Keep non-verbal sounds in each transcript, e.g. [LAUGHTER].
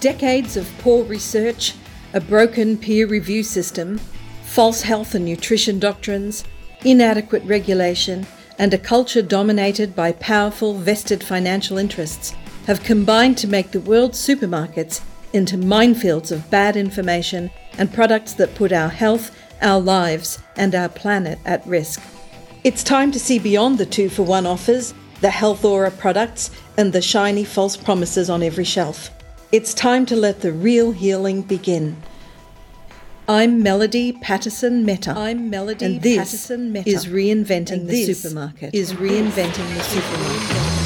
Decades of poor research, a broken peer review system, false health and nutrition doctrines, inadequate regulation, and a culture dominated by powerful vested financial interests have combined to make the world's supermarkets into minefields of bad information and products that put our health, our lives, and our planet at risk. It's time to see beyond the two for one offers, the health aura products, and the shiny false promises on every shelf. It's time to let the real healing begin. I'm Melody Patterson Mehta. I'm Melody and this Patterson is reinventing And the this supermarket. is reinventing the supermarket.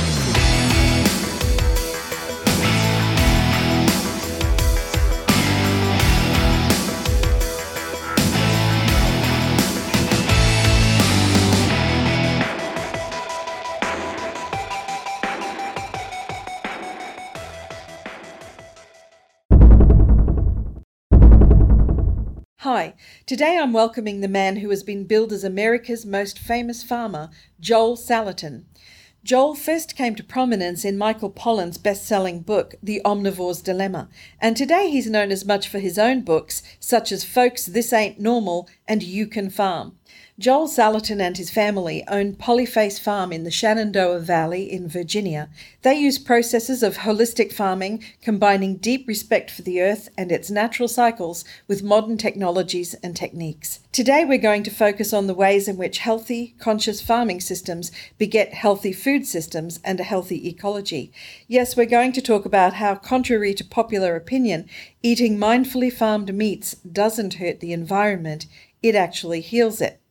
Hi, today I'm welcoming the man who has been billed as America's most famous farmer, Joel Salatin. Joel first came to prominence in Michael Pollan's best selling book, The Omnivore's Dilemma, and today he's known as much for his own books, such as Folks, This Ain't Normal and You Can Farm. Joel Salatin and his family own Polyface Farm in the Shenandoah Valley in Virginia. They use processes of holistic farming, combining deep respect for the earth and its natural cycles with modern technologies and techniques. Today, we're going to focus on the ways in which healthy, conscious farming systems beget healthy food systems and a healthy ecology. Yes, we're going to talk about how, contrary to popular opinion, eating mindfully farmed meats doesn't hurt the environment, it actually heals it.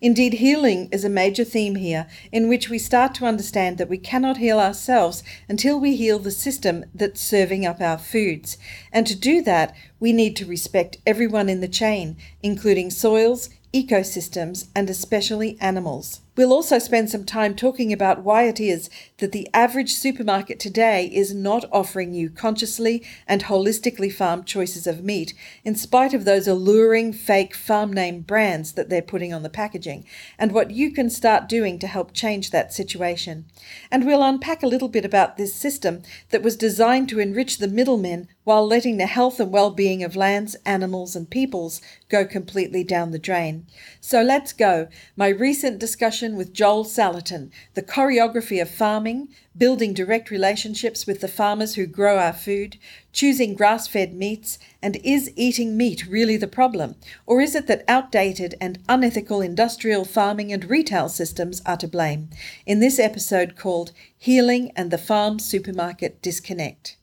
Indeed, healing is a major theme here, in which we start to understand that we cannot heal ourselves until we heal the system that's serving up our foods. And to do that, we need to respect everyone in the chain, including soils, ecosystems, and especially animals. We'll also spend some time talking about why it is that the average supermarket today is not offering you consciously and holistically farmed choices of meat, in spite of those alluring fake farm name brands that they're putting on the packaging, and what you can start doing to help change that situation. And we'll unpack a little bit about this system that was designed to enrich the middlemen while letting the health and well being of lands, animals, and peoples go completely down the drain. So let's go. My recent discussion with Joel Salatin, the choreography of farming, building direct relationships with the farmers who grow our food, choosing grass fed meats, and is eating meat really the problem? Or is it that outdated and unethical industrial farming and retail systems are to blame? In this episode called Healing and the Farm Supermarket Disconnect.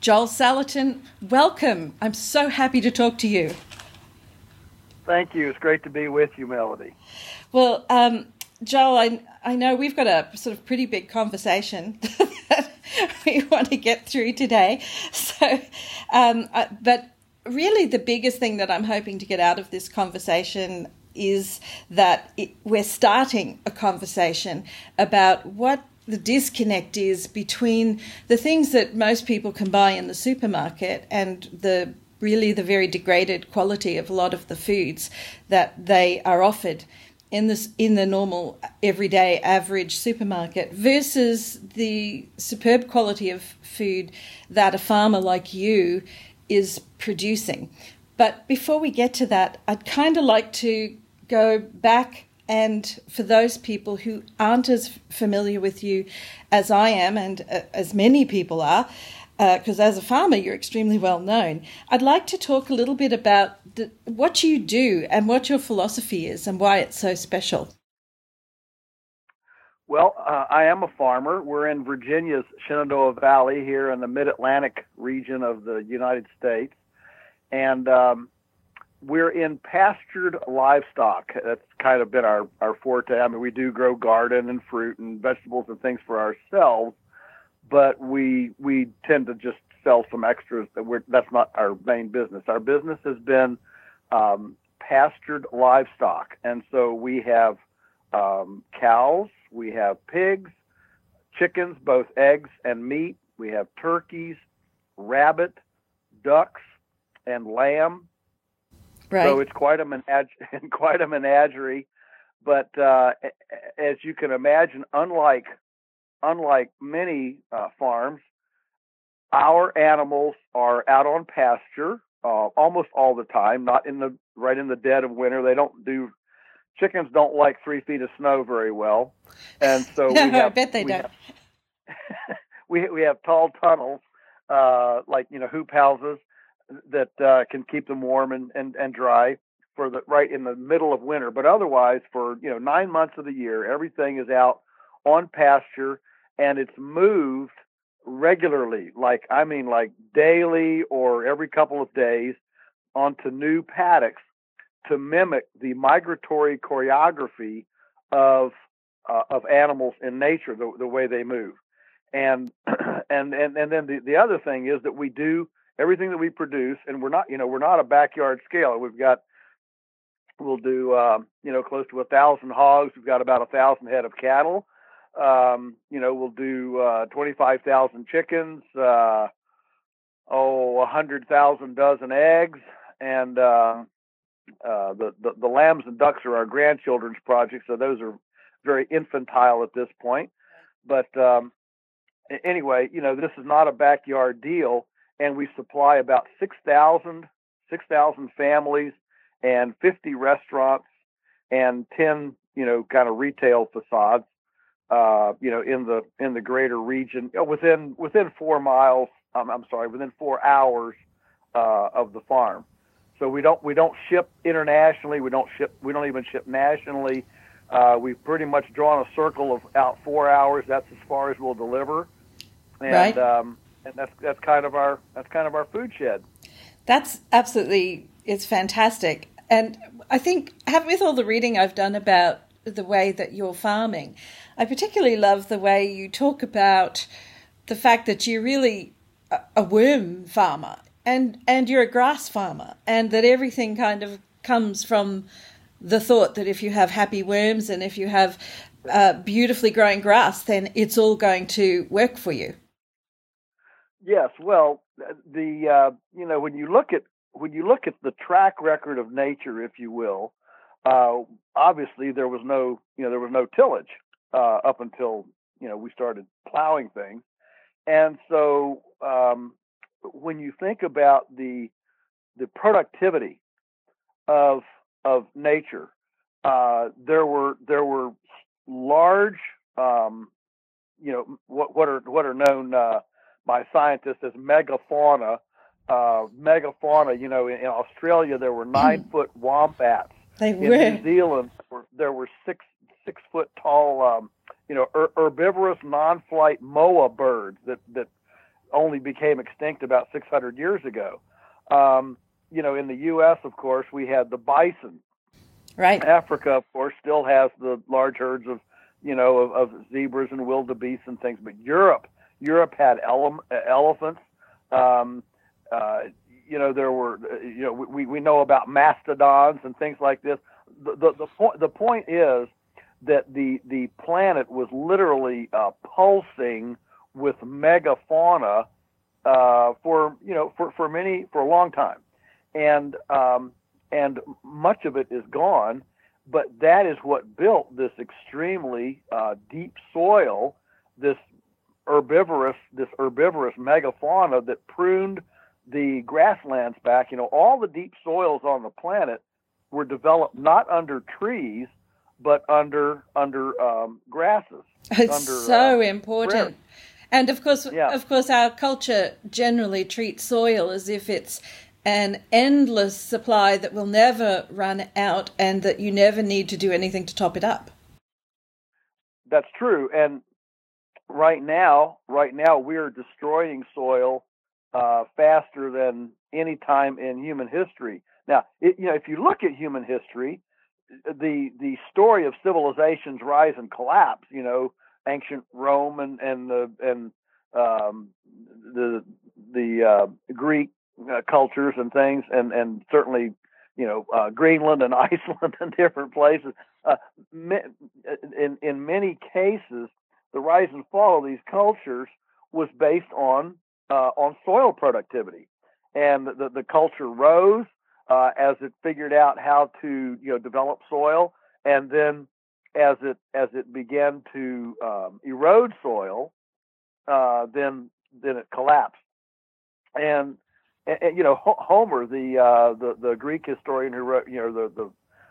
Joel Salatin, welcome. I'm so happy to talk to you. Thank you. It's great to be with you, Melody. Well, um, Joel, I, I know we've got a sort of pretty big conversation [LAUGHS] that we want to get through today. So, um, I, but really, the biggest thing that I'm hoping to get out of this conversation is that it, we're starting a conversation about what the disconnect is between the things that most people can buy in the supermarket and the really the very degraded quality of a lot of the foods that they are offered in this in the normal everyday average supermarket versus the superb quality of food that a farmer like you is producing. But before we get to that, I'd kind of like to go back and for those people who aren't as familiar with you as I am, and uh, as many people are, because uh, as a farmer you're extremely well known, I'd like to talk a little bit about the, what you do and what your philosophy is and why it's so special. Well, uh, I am a farmer. We're in Virginia's Shenandoah Valley here in the mid Atlantic region of the United States. And um, we're in pastured livestock. That's kind of been our, our forte. I mean, we do grow garden and fruit and vegetables and things for ourselves, but we we tend to just sell some extras. That we're that's not our main business. Our business has been um, pastured livestock, and so we have um, cows, we have pigs, chickens, both eggs and meat. We have turkeys, rabbit, ducks, and lamb Right. so it's quite a menage, [LAUGHS] quite a menagerie. But uh, as you can imagine, unlike unlike many uh, farms, our animals are out on pasture uh, almost all the time, not in the right in the dead of winter. They don't do chickens don't like three feet of snow very well, and so [LAUGHS] no, we have, I bet they we don't. Have, [LAUGHS] we we have tall tunnels, uh, like you know hoop houses that uh, can keep them warm and, and and dry for the right in the middle of winter. But otherwise, for you know nine months of the year, everything is out on pasture and it's moved regularly. Like I mean, like daily or every couple of days onto new paddocks to mimic the migratory choreography of uh, of animals in nature, the, the way they move. And [CLEARS THROAT] and and and then the, the other thing is that we do everything that we produce, and we're not you know we're not a backyard scale. We've got we'll do uh, you know close to a thousand hogs. We've got about a thousand head of cattle. Um, you know we'll do uh, twenty five thousand chickens. Uh, oh, a hundred thousand dozen eggs, and uh, uh, the, the, the lambs and ducks are our grandchildren's project, so those are very infantile at this point. But um, anyway, you know, this is not a backyard deal, and we supply about 6,000 6, families and 50 restaurants and 10, you know, kind of retail facades, uh, you know, in the in the greater region within within four miles. Um, I'm sorry, within four hours uh, of the farm. So we don't we don't ship internationally. We don't ship. We don't even ship nationally. Uh, we've pretty much drawn a circle of out four hours. That's as far as we'll deliver, and right. um, and that's that's kind of our that's kind of our food shed. That's absolutely it's fantastic, and I think with all the reading I've done about the way that you're farming, I particularly love the way you talk about the fact that you're really a worm farmer and and you're a grass farmer and that everything kind of comes from the thought that if you have happy worms and if you have uh, beautifully growing grass then it's all going to work for you yes well the uh, you know when you look at when you look at the track record of nature if you will uh, obviously there was no you know there was no tillage uh, up until you know we started plowing things. And so um, when you think about the the productivity of of nature, uh, there were there were large, um, you know, what what are what are known uh, by scientists as megafauna. Uh, megafauna, you know, in, in, Australia there were nine [CLEARS THROAT] foot wombats. They in were. New Zealand there were six six foot tall, um, you know, her- herbivorous non-flight moa birds that that only became extinct about 600 years ago. Um, you know, in the U.S., of course, we had the bison. Right. Africa, of course, still has the large herds of, you know, of, of zebras and wildebeest and things. But Europe, Europe had ele- elephants. Um, uh, you know, there were, you know, we, we know about mastodons and things like this. The, the, the point the point is that the the planet was literally uh, pulsing with megafauna uh, for you know for, for many for a long time, and um, and much of it is gone. But that is what built this extremely uh, deep soil, this herbivorous this herbivorous megafauna that pruned the grasslands back. You know, all the deep soils on the planet were developed not under trees, but under under um, grasses. It's under, so uh, important. And of course, Yeah. of course, our culture generally treats soil as if it's an endless supply that will never run out, and that you never need to do anything to top it up. That's true. And right now, right now, we're destroying soil uh, faster than any time in human history. Now, it, you know, if you look at human history, the the story of civilization's rise and collapse, you know, ancient Rome and and the and um, the the uh, Greek uh, cultures and things, and and certainly you know uh, Greenland and [LAUGHS] Iceland and different places. Uh, in in many cases, the rise and fall of these cultures was based on uh, on soil productivity, and the the culture rose uh, as it figured out how to you know develop soil, and then as it as it began to um, erode soil, uh, then then it collapsed. And, and you know Homer, the uh, the the Greek historian who wrote, you know, the the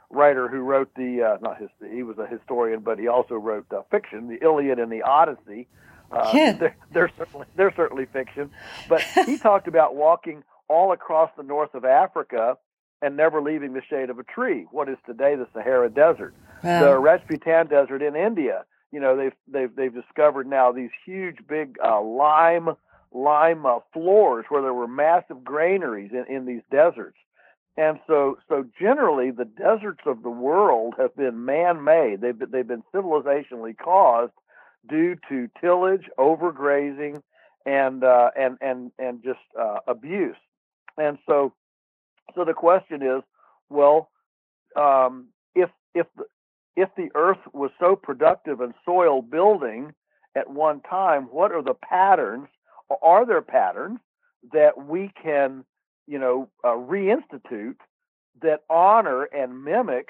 writer who wrote the uh, not his he was a historian, but he also wrote uh, fiction, the Iliad and the Odyssey. Uh, yeah. [LAUGHS] they're, they're certainly they're certainly fiction, but he [LAUGHS] talked about walking all across the north of Africa and never leaving the shade of a tree. What is today the Sahara Desert, Wow. the Rajputan Desert in India. You know they've they've they've discovered now these huge big uh, lime lime uh, floors where there were massive granaries in, in these deserts. And so, so generally, the deserts of the world have been man-made. They've been, they've been civilizationally caused due to tillage, overgrazing, and uh, and and and just uh, abuse. And so, so the question is, well, um, if if the, if the earth was so productive and soil building at one time, what are the patterns? Are there patterns that we can you know, uh, reinstitute that honor and mimic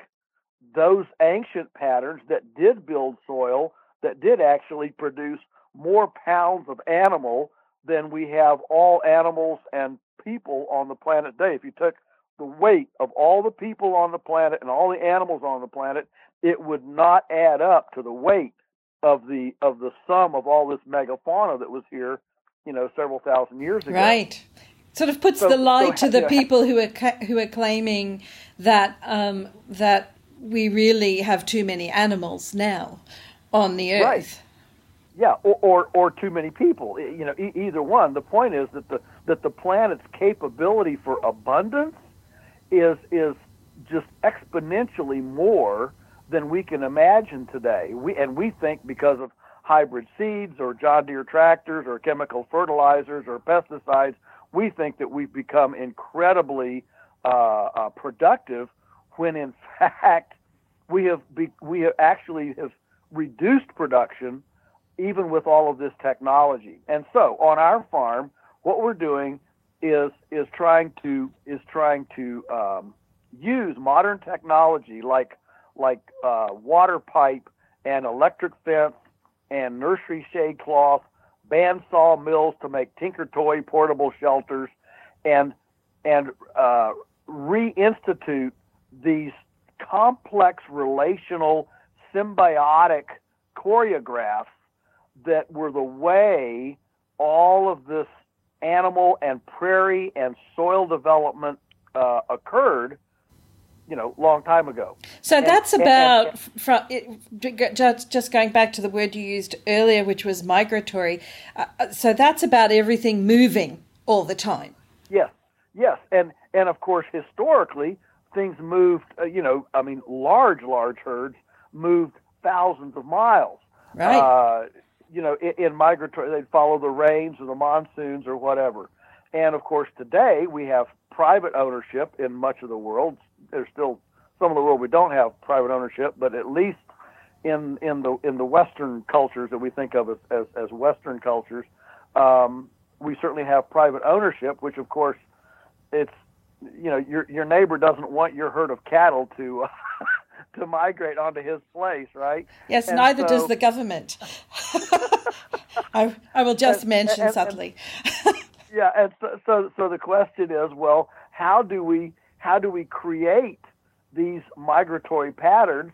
those ancient patterns that did build soil, that did actually produce more pounds of animal than we have all animals and people on the planet today. If you took the weight of all the people on the planet and all the animals on the planet, it would not add up to the weight of the of the sum of all this megafauna that was here, you know, several thousand years ago. Right sort of puts the lie to the people who are who are claiming that um, that we really have too many animals now on the earth. Right. Yeah, or, or or too many people. You know, e- either one. The point is that the that the planet's capability for abundance is is just exponentially more than we can imagine today. We and we think because of hybrid seeds or John Deere tractors or chemical fertilizers or pesticides, we think that we've become incredibly uh, uh, productive when in [LAUGHS] fact we have be, we have actually have reduced production even with all of this technology. And so on our farm, what we're doing is is trying to is trying to um, use modern technology like like uh, water pipe and electric fence and nursery shade cloth, bandsaw mills to make tinker toy portable shelters, and and uh, reinstitute these complex relational symbiotic choreographs that were the way all of this animal and prairie and soil development uh, occurred, you know, long time ago. So And- that's about and- from it, just just going back to the word you used earlier, which was migratory. Uh, uh, so that's about everything moving all the time. Yes, yes, and and of course historically things moved. Uh, you know, I mean, large large herds moved thousands of miles. Right. Uh, you know, in, in migratory, they'd follow the rains or the monsoons or whatever. And of course, today we have private ownership in much of the world. There's still some of the world we don't have private ownership, but at least in in the in the Western cultures that we think of as as, as Western cultures, um, we certainly have private ownership, which of course, it's you know your your neighbor doesn't want your herd of cattle to [LAUGHS] to migrate onto his place, right? Yes, And neither does the government. [LAUGHS] I, I will just And- mention and- and- [LAUGHS] yeah and so, so so the question is well how do we how do we create these migratory patterns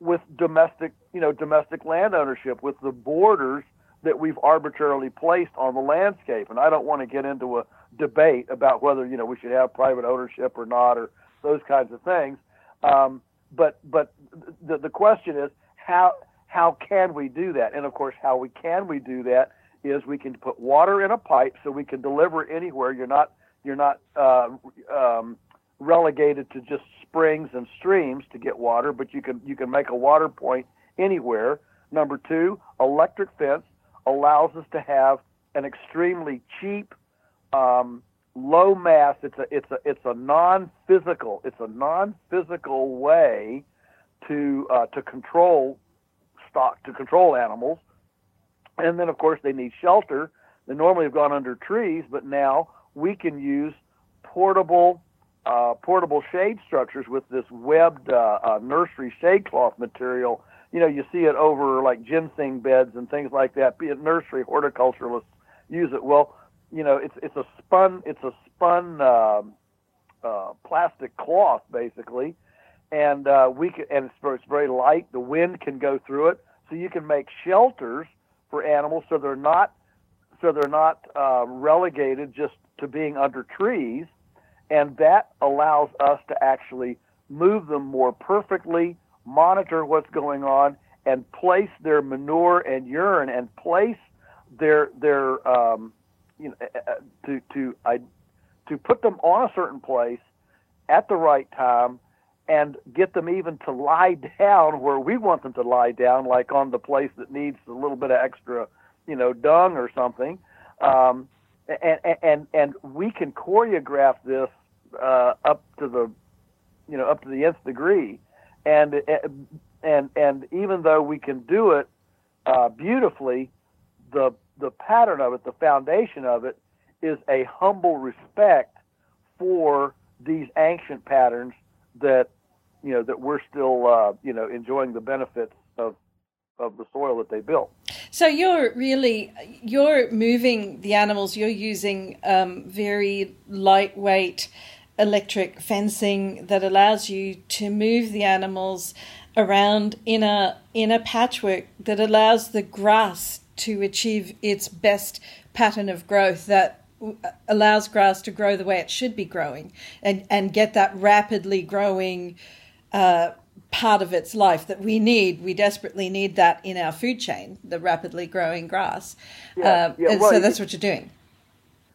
with domestic you know domestic land ownership with the borders that we've arbitrarily placed on the landscape? And i don't want to get into a debate about whether you know we should have private ownership or not or those kinds of things. Um, but but the, the question is how how can we do that? And of course how we can we do that is we can put water in a pipe so we can deliver anywhere. You're not you're not uh, um, relegated to just springs and streams to get water, but you can you can make a water point anywhere. Number two, electric fence allows us to have an extremely cheap, um, low mass. It's a it's a it's a non-physical it's a non-physical way to uh, to control stock to control animals and then, of course, they need shelter. They normally have gone under trees, but now we can use portable uh, portable shade structures with this webbed uh, uh, nursery shade cloth material. you know, you see it over like ginseng beds and things like that. Be it nursery horticulturalists use it. Well, you know, it's it's a spun it's a spun uh, uh, plastic cloth basically, and uh, we can and it's, it's very light. The wind can go through it, so you can make shelters for animals so they're not so they're not uh, relegated just to being under trees, and that allows us to actually move them more perfectly monitor what's going on, and place their manure and urine and place their their um, you know uh, uh, to to I, to put them on a certain place at the right time and get them even to lie [LAUGHS] down where we want them to lie down, like on the place that needs a little bit of extra, you know, dung or something. Um, and, and and we can choreograph this uh, up to the, you know, up to the nth degree and and and even though we can do it uh, beautifully, the the pattern of it, the foundation of it, is a humble respect for these ancient patterns that you know that we're still uh, you know enjoying the benefits of of the soil that they built. So you're really you're moving the animals. You're using um, very lightweight electric fencing that allows you to move the animals around in a in a patchwork that allows the grass to achieve its best pattern of growth that allows grass to grow the way it should be growing and and get that rapidly growing uh, part of its life that we need. We desperately need that in our food chain, the rapidly growing grass. Yeah, uh, yeah, well, so that's what you're doing.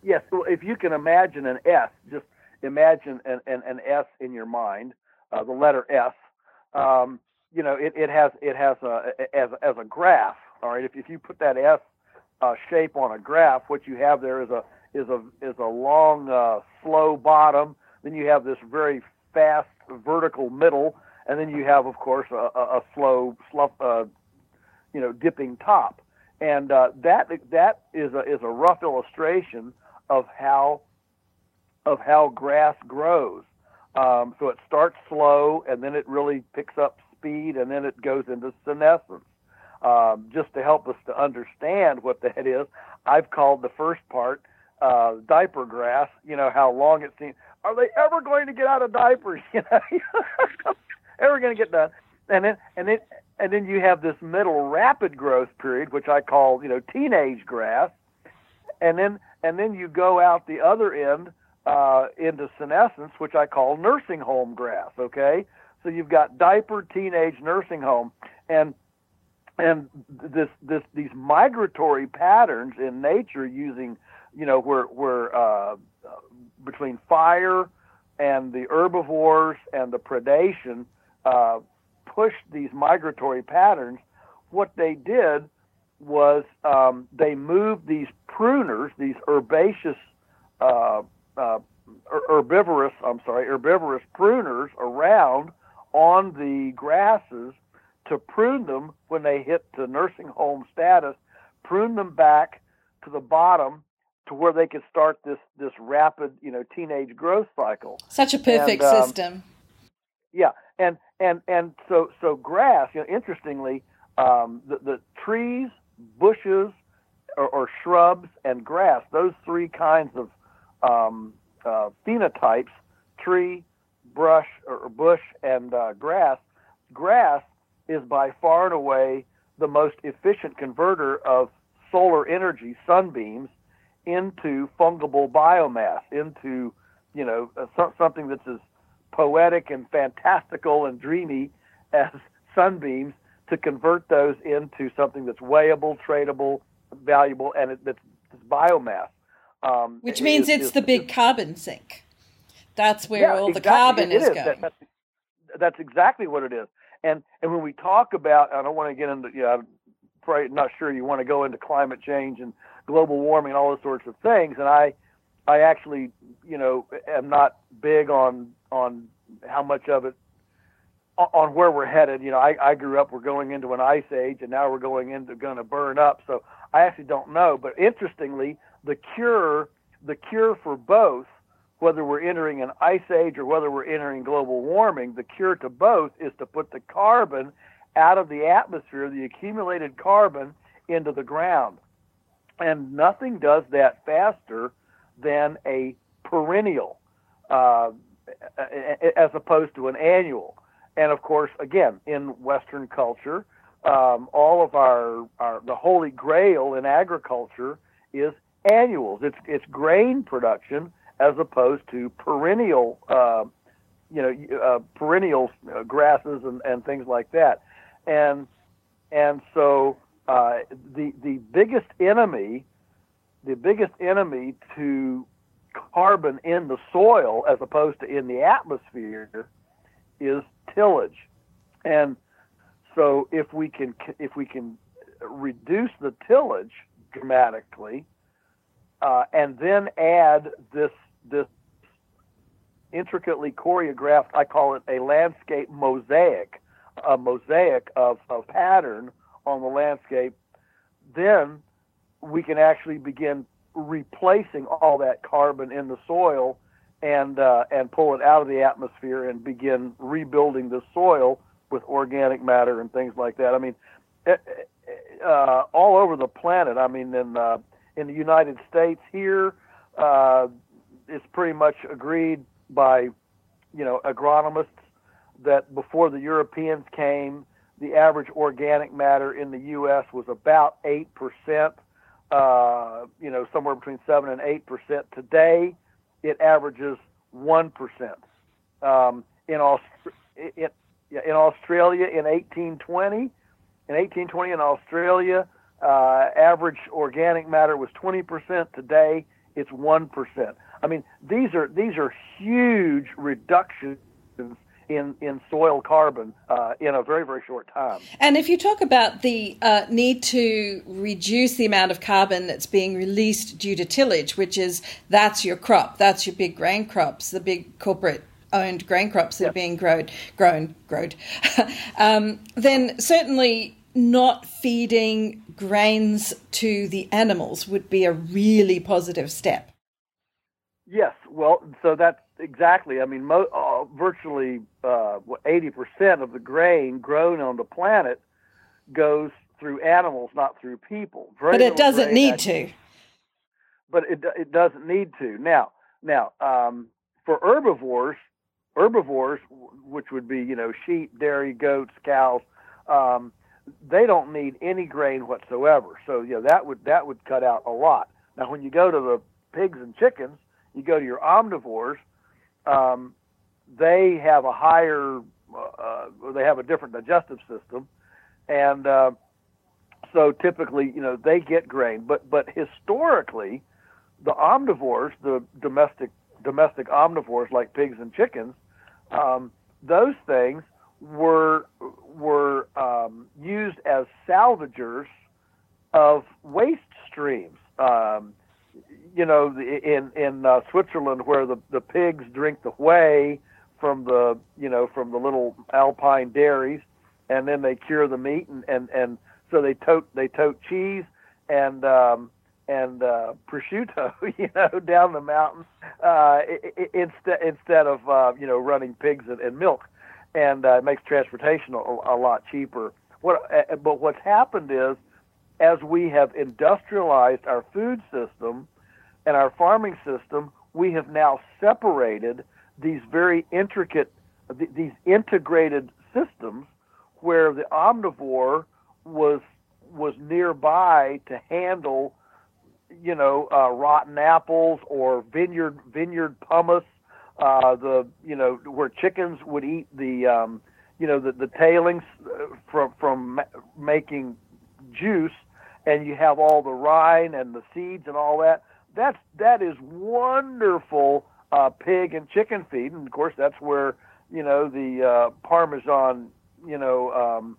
Yes. Well, if you can imagine an S, just imagine an, an, an S in your mind, uh, the letter S. Um, you know, it, it has it has a as as a graph. All right, if if you put that S uh, shape on a graph, what you have there is a is a is a long uh, slow bottom. Then you have this very fast vertical middle, and then you have, of course, a, a, slow uh, you know, dipping top. And uh, that that is a is a rough illustration of how of how grass grows. Um, so it starts slow and then it really picks up speed and then it goes into senescence. Um, just to help us to understand what that is, I've called the first part uh, diaper grass. You know how long it seems. Are they ever going to get out of diapers? [LAUGHS] You know, [LAUGHS] ever going to get done? And then and then and then you have this middle rapid growth period, which I call you know teenage grass, and then and then you go out the other end uh, into senescence, which I call nursing home grass. Okay, so you've got diaper, teenage, nursing home, and and this this these migratory patterns in nature using you know where where uh, between fire and the herbivores and the predation uh, pushed these migratory patterns. What they did was um, they moved these pruners, these herbaceous uh, uh, herbivorous, I'm sorry, herbivorous pruners around on the grasses to prune them when they hit the nursing home status, prune them back to the bottom to where they could start this this rapid, you know, teenage growth cycle. Such a perfect and, um, system. Yeah, and and and so so grass, you know, interestingly, um, the the trees, bushes, or, or shrubs and grass, those three kinds of um, uh, phenotypes tree, brush, or bush, and uh, grass. Grass is by far and away the most efficient converter of solar energy, sunbeams, into fungible biomass, into you know uh, something that's as poetic and fantastical and dreamy as sunbeams to convert those into something that's weighable, tradable, valuable, and it, that's, that's biomass. Um, Which means it's is, the big carbon sink. That's where yeah, all exactly. the carbon is, going. That, that's, that's, exactly what it is. And and when we talk about, I don't want to get into, you know, I'm not sure you want to go into climate change and global warming and all those sorts of things. And I, I actually, you know, am not big on on how much of it on where we're headed. You know, I, I grew up, we're going into an ice age, and now we're going into going to burn up. So I actually don't know. But interestingly, the cure the cure for both whether we're entering an ice age or whether we're entering global warming the cure to both is to put the carbon out of the atmosphere, the accumulated carbon into the ground. And nothing does that faster than a perennial, uh, as opposed to an annual. And of course, again, in Western culture, um, all of our, our the holy grail in agriculture is annuals. It's it's grain production as opposed to perennial, uh, you know, uh, perennial uh, grasses and, and things like that. And and so uh, the the biggest enemy, the biggest enemy to carbon in the soil as opposed to in the atmosphere is tillage. And so if we can if we can reduce the tillage dramatically, uh, and then add this this intricately choreographed, I call it a landscape mosaic, a mosaic of, of pattern on the landscape, then we can actually begin replacing all that carbon in the soil and uh, and pull it out of the atmosphere and begin rebuilding the soil with organic matter and things like that. I mean, eh, eh, uh, all over the planet. I mean, in uh, in the United States here, uh, it's pretty much agreed by you know agronomists that before the Europeans came, the average organic matter in the U.S. was about eight percent. Uh, you know, somewhere between seven and eight percent. Today, it averages one percent. Um, in, Aust- in, in Australia, in 1820, in 1820 in Australia, uh, average organic matter was 20%. Today, it's one percent. I mean, these are these are huge reductions in, in soil carbon uh, in a very, very short time. And if you talk about the uh, need to reduce the amount of carbon that's being released due to tillage, which is that's your crop, that's your big grain crops, the big corporate owned grain crops that yep. are being grown, grown, grown, [LAUGHS] um, then certainly not feeding grains to the animals would be a really positive step. Yes, well, so that's exactly. I mean, mo- uh, virtually uh, 80% of the grain grown on the planet goes through animals, not through people. Very but it doesn't need actually, to. But it it doesn't need to. Now, now um, for herbivores, herbivores, which would be you know sheep, dairy, goats, cows, um, they don't need any grain whatsoever. So you know that would that would cut out a lot. Now, when you go to the pigs and chickens, you go to your omnivores, um, they have a higher, uh, they have a different digestive system, and uh, so typically, you know, they get grain. But but historically, the omnivores, the domestic domestic omnivores like pigs and chickens, um, those things were were um, used as salvagers of waste streams. Um, you know, in in uh, Switzerland where the the pigs drink the whey from the you know from the little alpine dairies, and then they cure the meat and and and so they tote they tote cheese and um, and uh, prosciutto, [LAUGHS] you know, down the mountain uh, instead instead of uh, you know running pigs and, and milk, and uh, it makes transportation a, a lot cheaper. What uh, but what's happened is as we have industrialized our food system and our farming system, we have now separated these very intricate, these integrated systems where the omnivore was was nearby to handle, you know, uh, rotten apples or vineyard vineyard pomace. Uh, the you know where chickens would eat the um, you know the, the tailings uh, from from making juice, and you have all the rind and the seeds and all that that's that is wonderful uh, pig and chicken feed, and of course that's where you know the uh, Parmesan, you know, um,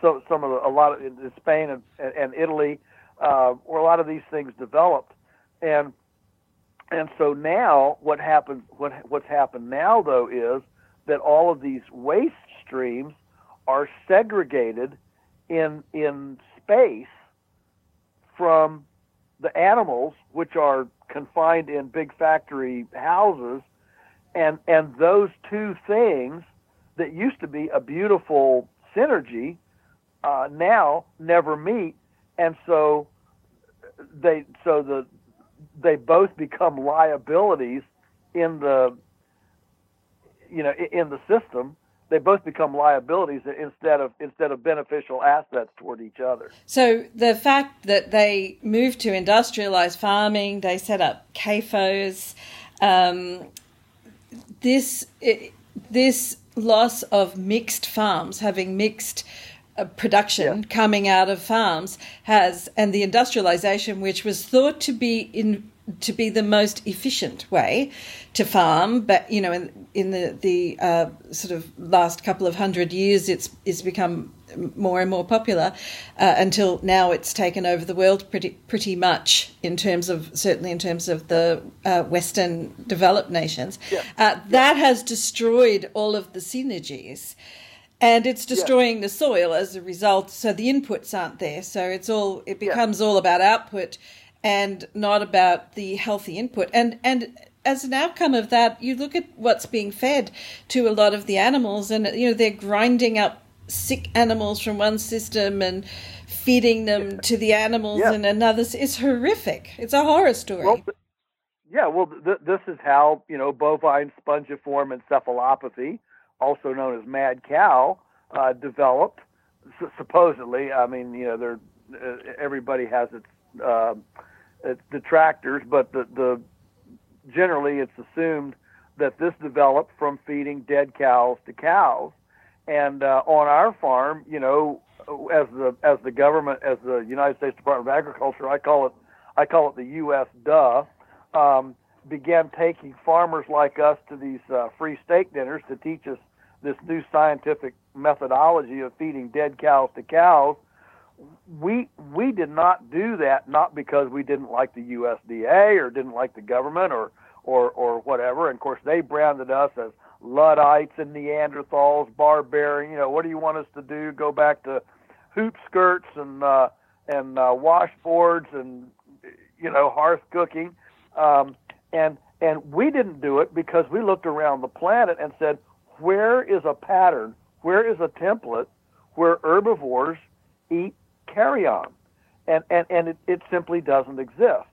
so some of the, a lot of in Spain and, and Italy, uh, where a lot of these things developed, and and so now what happens what what's happened now though is that all of these waste streams are segregated in in space from the animals, which are confined in big factory houses, and and those two things, that used to be a beautiful synergy uh, now never meet, and so they so the they both become liabilities in the you know in the system they both become liabilities instead of instead of beneficial assets toward each other. So the fact that they moved to industrialized farming, they set up CAFOs. Um, this this loss of mixed farms, having mixed uh, production yeah. coming out of farms, has and the industrialization, which was thought to be in to be the most efficient way to farm. But you know, in in the the uh, sort of last couple of hundred years, it's it's become more and more popular uh, until now it's taken over the world pretty pretty much in terms of certainly in terms of the uh, Western developed nations. Yeah. Uh, that yeah. has destroyed all of the synergies. And it's destroying yeah. the soil as a result. So the inputs aren't there. So it's all it becomes all about output and not about the healthy input. And and as an outcome of that, you look at what's being fed to a lot of the animals, and you know they're grinding up sick animals from one system and feeding them to the animals yeah. in another. It's horrific. It's a horror story. Well, yeah, well, th- this is how you know bovine spongiform encephalopathy, also known as mad cow, uh, developed. S- supposedly, I mean, you know, they're, uh, everybody has its uh, it's detractors, but the, the generally it's assumed that this developed from feeding dead cows to cows. And uh, on our farm, you know, as the as the government, as the United States Department of Agriculture, I call it I call it the U.S. Duh, um, began taking farmers like us to these uh, free steak dinners to teach us this new scientific methodology of feeding dead cows to cows we we did not do that not because we didn't like the USDA or didn't like the government or or or whatever. And of course, they branded us as Luddites and Neanderthals, barbarian. You know, what do you want us to do? Go back to hoop skirts and uh, and uh, washboards and you know hearth cooking. Um, and and we didn't do it because we looked around the planet and said, where is a pattern? Where is a template where herbivores eat carrion. And, and, and it, it simply doesn't exist.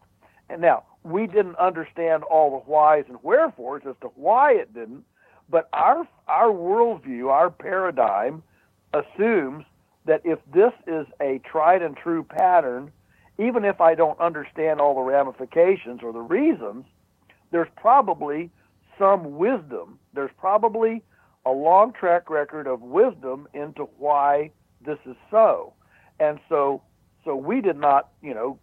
And now, we didn't understand all the whys and wherefores as to why it didn't, but our, our worldview, our paradigm assumes that if this is a tried and true pattern, even if I don't understand all the ramifications or the reasons, there's probably some wisdom. There's probably a long track record of wisdom into why this is so. And so, so we did not, you know,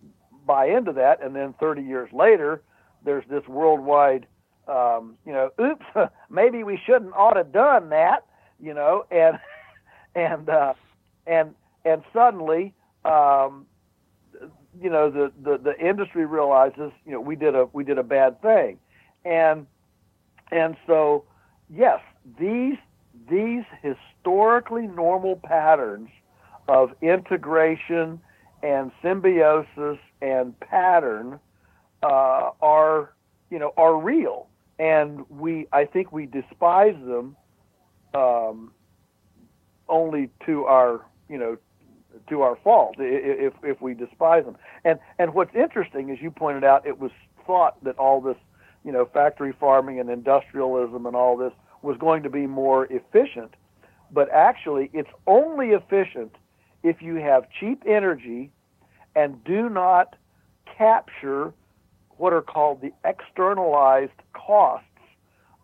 buy into that. And then 30 years later, there's this worldwide, um, you know, [LAUGHS] oops, maybe we shouldn't ought have done that, you know, and [LAUGHS] and uh, and and suddenly, um, you know, the, the the industry realizes, you know, we did a we did a bad thing, and and so yes, these these historically normal patterns of integration and symbiosis and pattern uh, are you know are real. And we I think we despise them um, only to our you know to our fault if if we despise them. And and what's interesting as you pointed out it was thought that all this you know factory farming and industrialism and all this was going to be more efficient but actually it's only efficient if you have cheap energy and do not capture what are called the externalized costs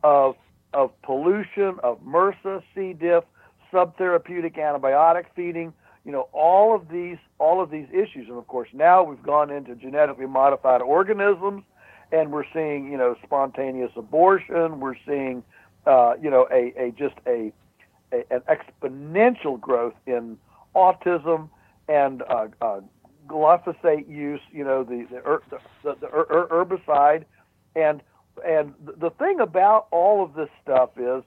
of of pollution, of MRSA, C. diff, subtherapeutic antibiotic feeding, you know, all of these all of these issues. And of course now we've gone into genetically modified organisms and we're seeing, you know, spontaneous abortion, we're seeing uh, you know, a, a just a, a an exponential growth in autism and uh, uh, glyphosate use, you know, the the, the, the herbicide, and and the thing about all of this stuff is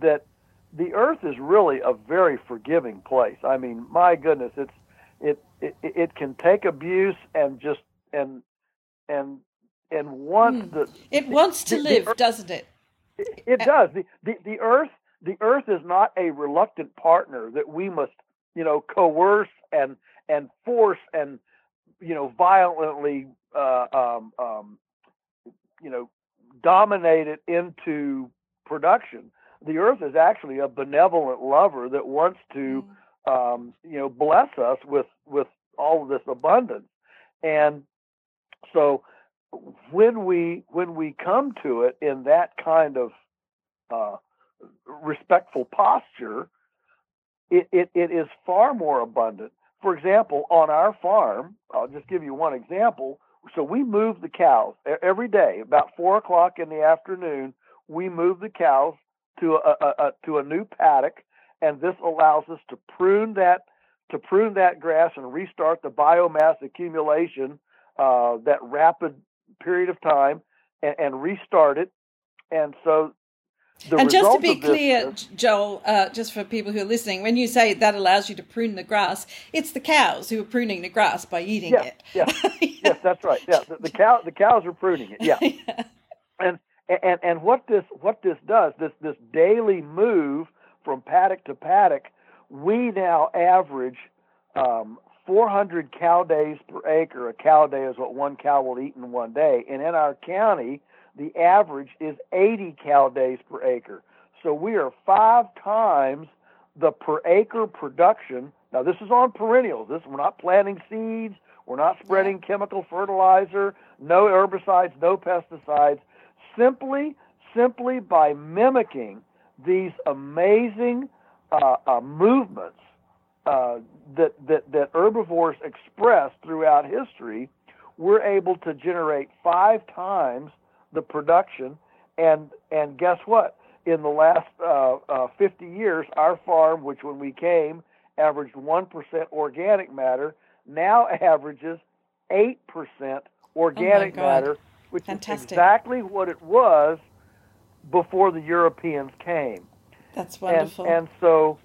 that the earth is really a very forgiving place. I mean, my goodness, it's it it, it can take abuse and just and and and once mm. the it wants to the, live, the earth, doesn't it? It, it does. The, the the earth the earth is not a reluctant partner that we must, you know, coerce and and force and you know violently uh, um, um, you know dominate it into production. The earth is actually a benevolent lover that wants to mm. um, you know bless us with with all of this abundance, and so when we when we come to it in that kind of uh, respectful posture, it, it, it is far more abundant. For example, on our farm, I'll just give you one example. So we move the cows every day about four o'clock in the afternoon. We move the cows to a, a, a to a new paddock, and this allows us to prune that to prune that grass and restart the biomass accumulation uh, that rapid period of time and, and restart it. And so and just to be clear, this, Joel, uh, just for people who are listening, when you say that allows you to prune the grass, it's the cows who are pruning the grass by eating yeah, it. Yeah, yeah. [LAUGHS] yes, that's right. Yeah, the, the, cow, the cows are pruning it. Yeah, [LAUGHS] yeah. and and and what this what this does, this this daily move from paddock to paddock, we now average um, 400 cow days per acre. A cow day is what one cow will eat in one day, and in our county the average is 80 cow days per acre. So we are five times the per acre production. Now this is on perennials. This we're not planting seeds. We're not spreading chemical fertilizer, no herbicides, no pesticides. Simply, simply by mimicking these amazing uh, uh, movements uh, that, that that herbivores express throughout history, we're able to generate five times the production. And and guess what? In the last uh, uh, 50 years, our farm, which when we came averaged one percent organic matter, now [LAUGHS] averages eight percent organic oh matter, which Fantastic. is exactly what it was before the Europeans came. That's wonderful. And, and so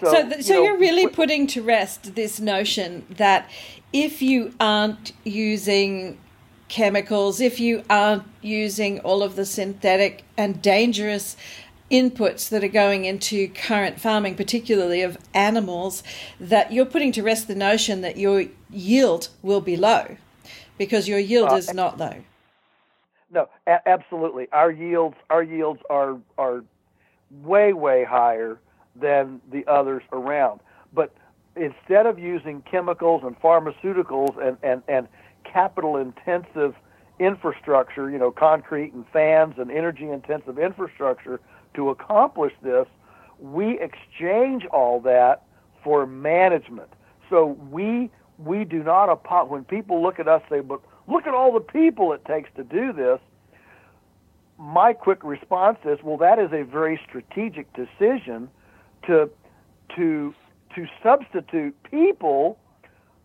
so, so, th- so you are really putting to rest this notion that if you aren't using chemicals, if you aren't using all of the synthetic and dangerous inputs that are going into current farming, particularly of animals, that you're putting to rest the notion that your yield will be low because your yield uh, is not low. No, a- absolutely. Our yields, our yields are are way way higher than the others around. But instead of using chemicals and pharmaceuticals and and and capital intensive infrastructure, you know, concrete and fans and energy intensive infrastructure to accomplish this, we exchange all that for management. So we we do not when people look at us say, but look at all the people it takes to do this. My quick response is, well, that is a very strategic decision to to to substitute people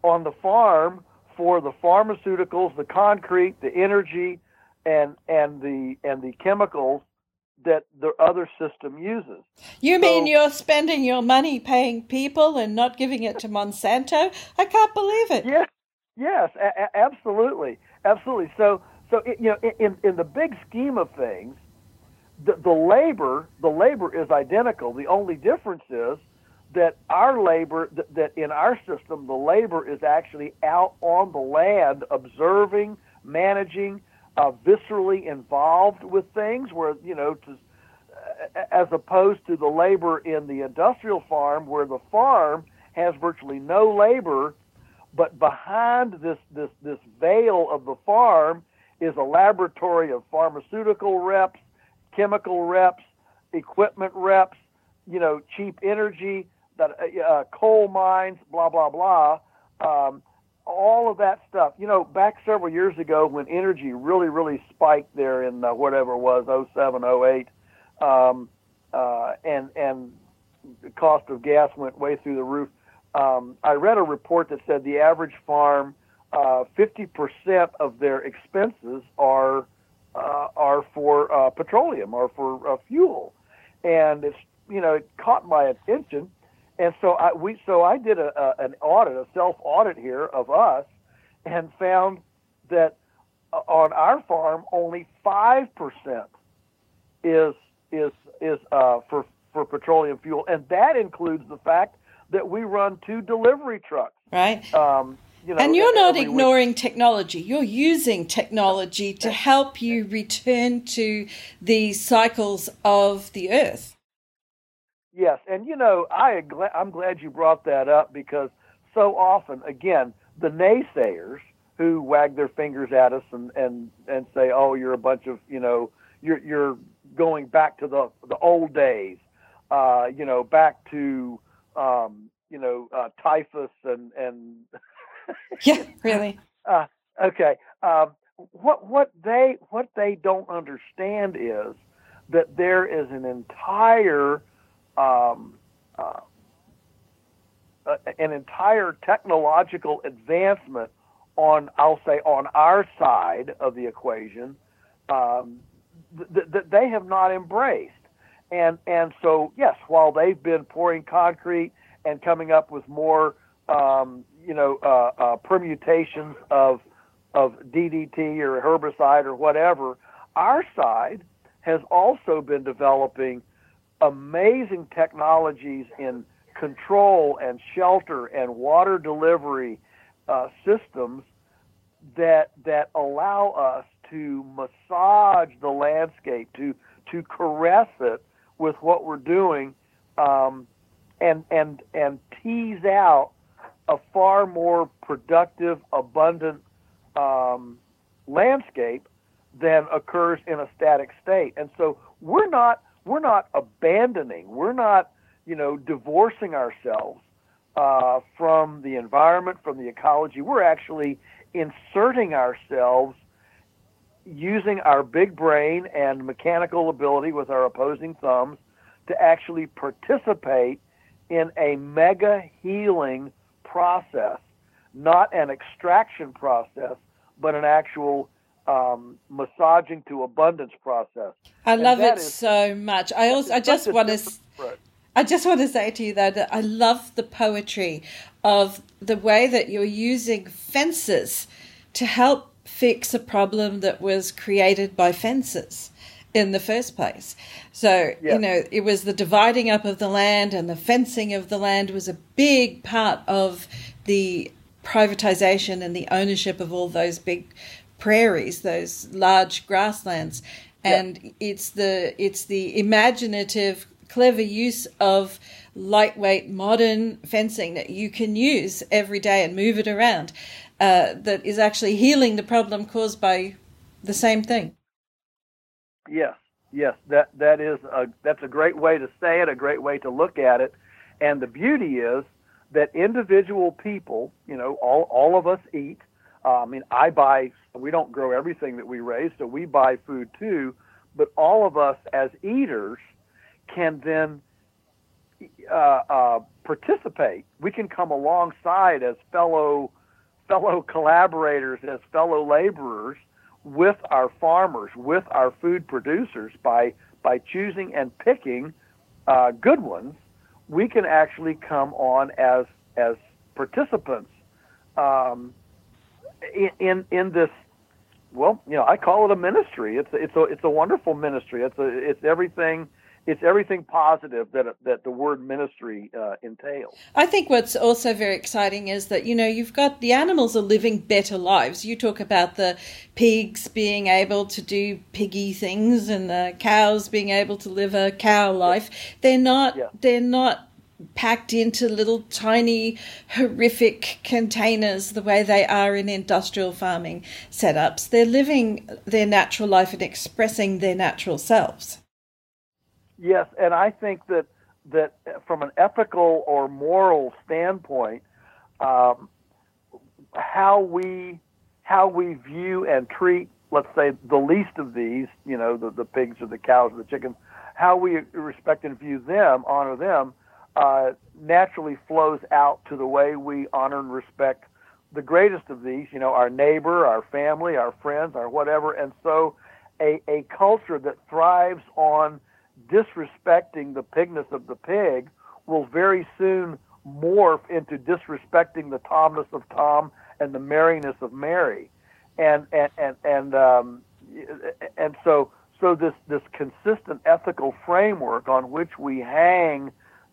on the farm for the pharmaceuticals, the concrete, the energy, and and the and the chemicals that the other system uses. You so, mean you're spending your money paying people and not giving it to Monsanto? I can't believe it. Yes, yes, a- absolutely, absolutely. So, so it, you know, in in the big scheme of things, the, the labor the labor is identical. The only difference is that our labor, that, that in our system, the labor is actually out on the land observing, managing, uh, viscerally involved with things, where, you know, to, as opposed to the labor in the industrial farm, where the farm has virtually no labor, but behind this, this, this veil of the farm is a laboratory of pharmaceutical reps, chemical reps, equipment reps, you know, cheap energy, that uh, uh, coal mines, blah blah blah, um, all of that stuff. You know, back several years ago when energy really really spiked there in uh, whatever it was 07, 08, um, uh, and and the cost of gas went way through the roof. Um, I read a report that said the average farm, uh, 50% of their expenses are uh, are for petroleum or for fuel, and it's you know it caught my attention and so I we so I did a, a an audit, a self audit here of us, and found that on our farm only five percent is is is uh, for for petroleum fuel, and that includes the fact that we run two delivery trucks. Right. Um, you know, and you're not every week. ignoring technology. You're using technology to help you return to the cycles of the earth. Yes, and you know, I I'm glad you brought that up because so often, again, the naysayers who wag their fingers at us and and and say, "Oh, you're a bunch of you know, you're you're going back to the the old days, uh, you know, back to um, you know, uh, typhus and and [LAUGHS] yeah, really. [LAUGHS] uh, okay. Um, what what they what they don't understand is that there is an entire um, uh, an entire technological advancement on I'll say on our side of the equation um, that th- they have not embraced. And and so yes, while they've been pouring concrete and coming up with more um, you know uh, uh, permutations of of DDT or herbicide or whatever, our side has also been developing amazing technologies in control and shelter and water delivery uh, systems that that allow us to massage the landscape, to to caress it with what we're doing, um, and and and tease out a far more productive, abundant um, landscape than occurs in a static state. And so we're not we're not abandoning, we're not you know divorcing ourselves uh, from the environment, from the ecology. We're actually inserting ourselves using our big brain and mechanical ability with our opposing thumbs to actually participate in a mega healing process, not an extraction process, but an actual um, massaging to abundance process. I love it is, so much. I also, I just want to, I just want to say to you though that I love the poetry of the way that you're using fences to help fix a problem that was created by fences in the first place. So, yeah. you know, it was the dividing up of the land and the fencing of the land was a big part of the privatization and the ownership of all those big prairies, those large grasslands. And yeah. it's the it's the imaginative, clever use of lightweight modern fencing that you can use every day and move it around uh, that is actually healing the problem caused by the same thing. Yes, yes, that that is a that's a great way to say it, a great way to look at it, and the beauty is that individual people, you know, all all of us eat. Uh, I mean, I buy. We don't grow everything that we raise, so we buy food too. But all of us as eaters can then uh, uh, participate. We can come alongside as fellow fellow collaborators, as fellow laborers with our farmers, with our food producers by by choosing and picking uh, good ones, we can actually come on as as participants um, in, in in this. Well, you know, I call it a ministry. It's a, it's a it's a wonderful ministry. It's a it's everything it's everything positive that that the word ministry uh, entails. I think what's also very exciting is that you know you've got the animals are living better lives. You talk about the pigs being able to do piggy things and the cows being able to live a cow life. They're not. Yeah. They're not packed into little tiny horrific containers the way they are in industrial farming setups. They're living their natural life and expressing their natural selves. Yes, and I think that that from an ethical or moral standpoint, um, how we how we view and treat, let's say, the least of these, you know, the, the pigs or the cows or the chickens, how we respect and view them, honor them, uh, naturally flows out to the way we honor and respect the greatest of these, you know, our neighbor, our family, our friends, our whatever. And so a, a culture that thrives on disrespecting the pigness of the pig will very soon morph into disrespecting the Tomness of Tom and the merriness of Mary, and and and and um, and so so this this consistent ethical framework on which we hang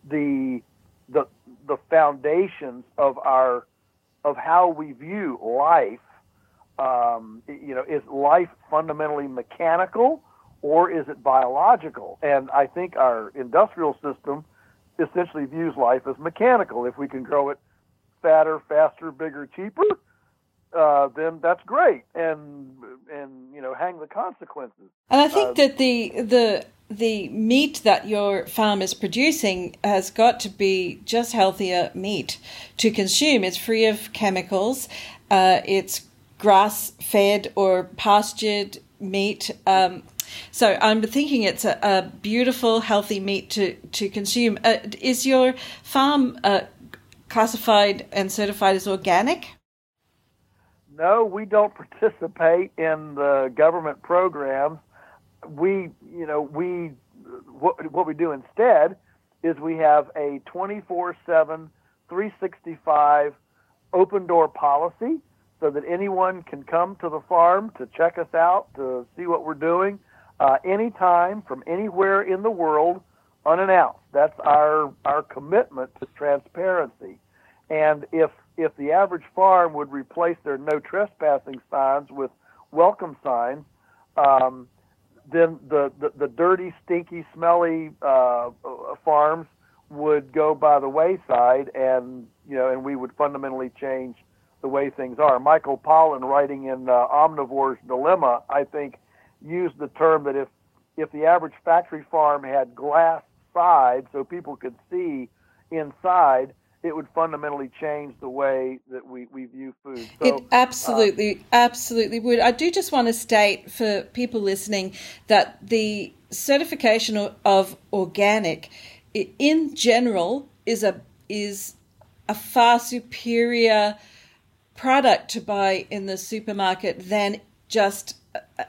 the the the foundations of our of how we view life. Um, you know, is life fundamentally mechanical or is it biological? And I think our industrial system essentially views life as mechanical. If we can grow it fatter, faster, bigger, cheaper, uh, then that's great, and and you know hang the consequences. And I think uh, that the the the meat that your farm is producing has got to be just healthier meat to consume. It's free of chemicals. Uh, it's grass fed or pastured meat. Um, so I'm thinking it's a, a, beautiful, healthy meat to to consume. Uh, is your farm uh, classified and certified as organic? No, we don't participate in the government programs. We, you know, we what, what we do instead is we have a 24/7 365 open door policy so that anyone can come to the farm to check us out, to see what we're doing, uh, anytime from anywhere in the world, unannounced. That's our our commitment to transparency. And if if the average farm would replace their no trespassing signs with welcome signs, um, then the, the, the, dirty, stinky, smelly uh, farms would go by the wayside, and you know, and we would fundamentally change the way things are. Michael Pollan, writing in uh, Omnivore's Dilemma, I think, used the term that if if the average factory farm had glass sides so people could see inside, it would fundamentally change the way that we, we view food. So, it absolutely, uh, absolutely would. I do just want to state for people listening that the certification of organic, in general, is a is a far superior product to buy in the supermarket than just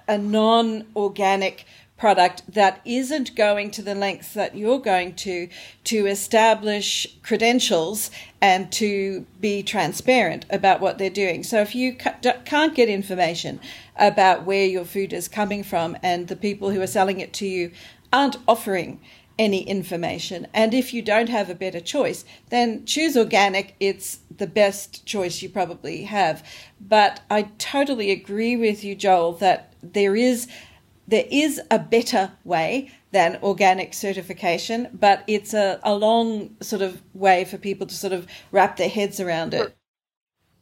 a non-organic product that isn't going to the lengths that you're going to to establish credentials and to be transparent about what they're doing. So if you can't get information about where your food is coming from and the people who are selling it to you aren't offering any information. And if you don't have a better choice, then choose organic. It's the best choice you probably have. But I totally agree with you, Joel, that there is there is a better way than organic certification, but it's a, a long sort of way for people to sort of wrap their heads around it.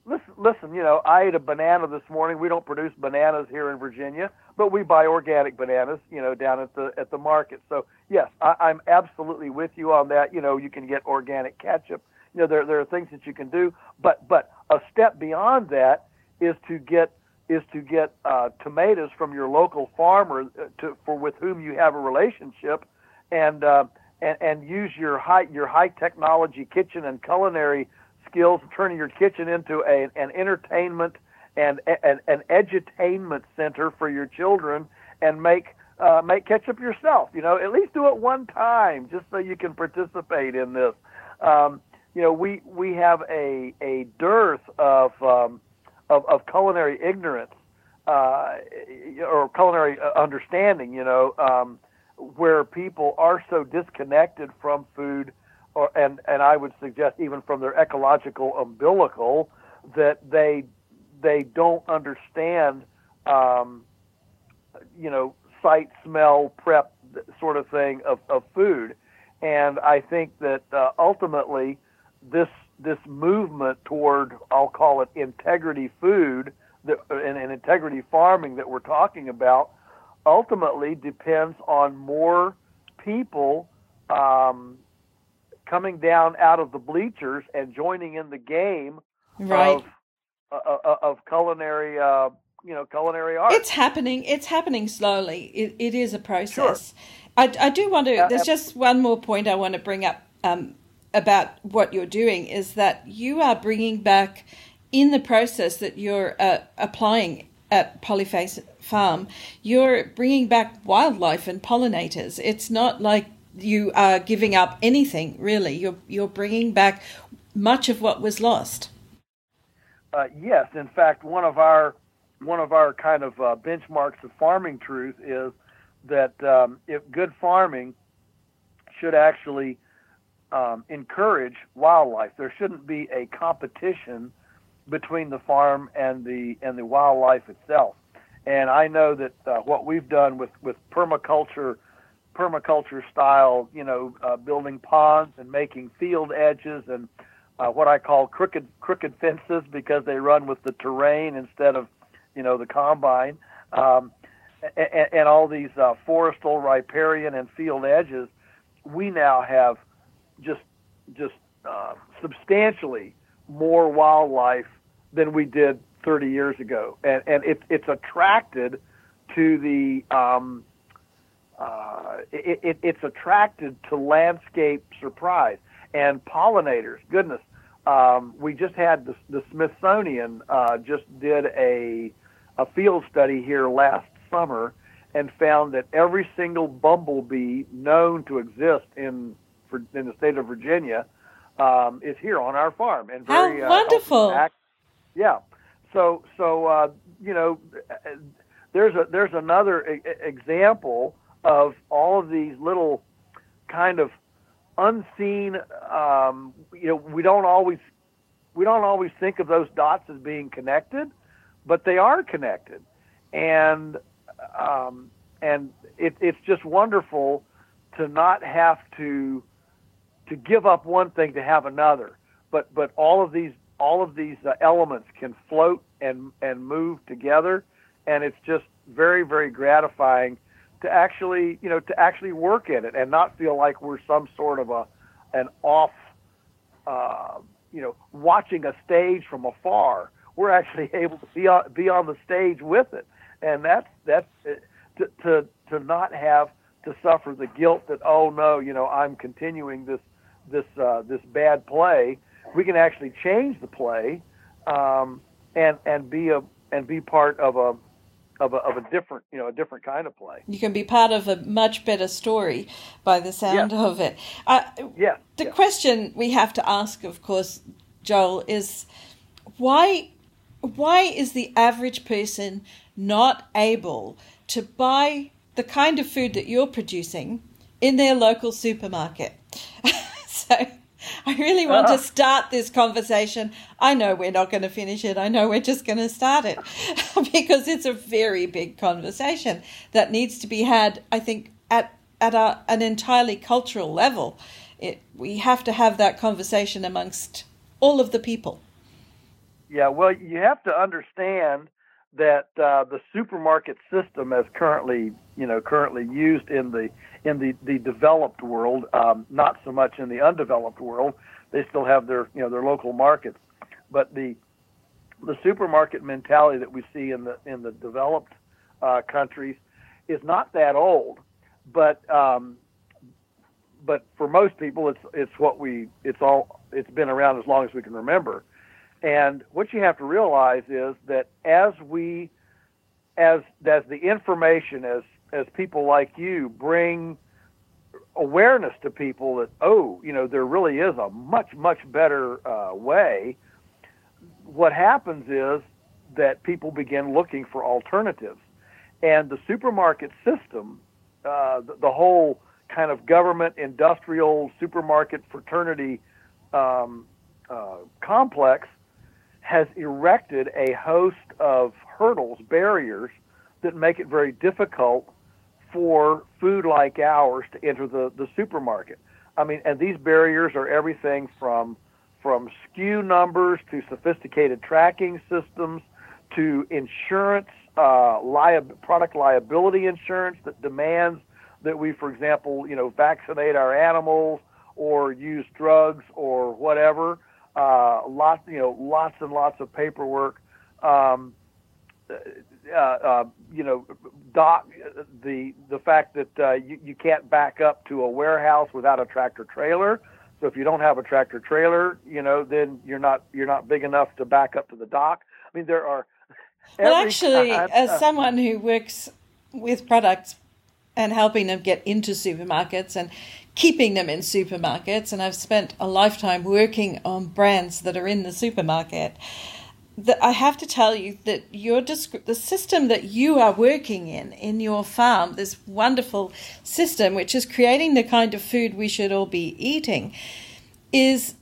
Listen, listen, you know, I ate a banana this morning. We don't produce bananas here in Virginia, but we buy organic bananas, you know, down at the at the market. So yes, I, I'm absolutely with you on that. You know, you can get organic ketchup. You know, there there are things that you can do, but but a step beyond that is to get is to get uh, tomatoes from your local farmer uh, to, for with whom you have a relationship, and uh, and, and use your high your high technology kitchen and culinary skills, turning your kitchen into a, an entertainment and an, an edutainment center for your children, and make uh, make ketchup yourself. You know, at least do it one time, just so you can participate in this. Um, you know, we we have a a dearth of um, of, of culinary ignorance uh, or culinary uh, understanding, you know, um, where people are so disconnected from food, or and and I would suggest even from their ecological umbilical that they they don't understand, um, you know, sight, smell, prep sort of thing of, of food, and I think that uh, ultimately this this movement toward I'll call it integrity food that, and, and integrity farming that we're talking about ultimately depends on more people um, coming down out of the bleachers and joining in the game right. of, uh, uh, of culinary uh, you know culinary art. It's happening. It's happening slowly. It, it is a process. Sure. I, I do want to. There's just one more point I want to bring up. Um, about what you're doing is that you are bringing back in the process that you're uh, applying at Polyface Farm, you're bringing back wildlife and pollinators. It's not like you are giving up anything really. You're you're bringing back much of what was lost. Uh, yes, in fact, one of our one of our kind of uh, benchmarks of farming truth is that um, if good farming should actually um, encourage wildlife. There shouldn't be a competition between the farm and the and the wildlife itself. And I know that uh, what we've done with with permaculture, permaculture style, you know, uh, building ponds and making field edges and uh, what I call crooked crooked fences because they run with the terrain instead of, you know, the combine. Um, and, and all these uh, forestal, riparian, and field edges, we now have just just uh, substantially more wildlife than we did 30 years ago, and and it, it's attracted to the um, uh, it, it, it's attracted to landscape surprise and pollinators. Goodness, um, we just had the, the Smithsonian uh, just did a a field study here last summer and found that every single bumblebee known to exist in in the state of Virginia um, is here on our farm and very How uh, wonderful. Uh, yeah. So so uh, you know there's a there's another e- example of all of these little kind of unseen um, you know we don't always we don't always think of those dots as being connected but they are connected and um, and it, it's just wonderful to not have to to give up one thing to have another. But but all of these all of these uh, elements can float and and move together, and it's just very very gratifying to actually you know to actually work in it and not feel like we're some sort of a an off uh, you know watching a stage from afar. We're actually [LAUGHS] able to be on be on the stage with it, and that's that's to to to not have to suffer the guilt that oh no you know I'm continuing this this uh, this bad play, we can actually change the play um, and and be a and be part of a of a, of a different you know a different kind of play. You can be part of a much better story by the sound yes. of it. Uh, yeah. The question we have to ask, of course, Joel, is why why is the average person not able to buy the kind of food that you're producing in their local supermarket? [LAUGHS] So I really want to uh-huh. start this conversation. I know we're not going to finish it. I know we're just going to start it [LAUGHS] because it's a very big conversation that needs to be had, I think, at, at a, an entirely cultural level. It, we have to have that conversation amongst all of the people. Yeah, well, you have to understand that uh, the supermarket system, as currently you know currently used in the in the, the developed world, um, not so much in the undeveloped world. They still have their you know their local markets, but the the supermarket mentality that we see in the in the developed uh, countries is not that old, but um, but for most people, it's it's what we it's all it's been around as long as we can remember. And what you have to realize is that as we as as the information as as people like you bring awareness to people that oh you know there really is a much much better uh, way what happens is that people begin looking for alternatives. And the supermarket system uh, the, the, whole kind of government industrial supermarket fraternity um, uh, complex has erected a host of hurdles barriers that make it very difficult for food like ours to enter the, the supermarket. I mean, and these barriers are everything from from SKU numbers to sophisticated tracking systems to insurance, uh, liab- product liability insurance that demands that we, for example, you know, vaccinate our animals or use drugs or whatever. Uh, lots, you know, lots and lots of paperwork. Um, uh, uh, you know, doc, the the fact that uh, you, you can't back up to a warehouse without a tractor trailer. So if you don't have a tractor trailer, you know, then you're not you're not big enough to back up to the dock. I mean, there are. Well, actually, kind, as uh, someone who works with products and helping them get into supermarkets and keeping them in supermarkets, and I've spent a lifetime working on brands that are in the supermarket the, I have to tell you that your the system that you are working in in your farm, this wonderful system which is creating the kind of food we should all be eating, is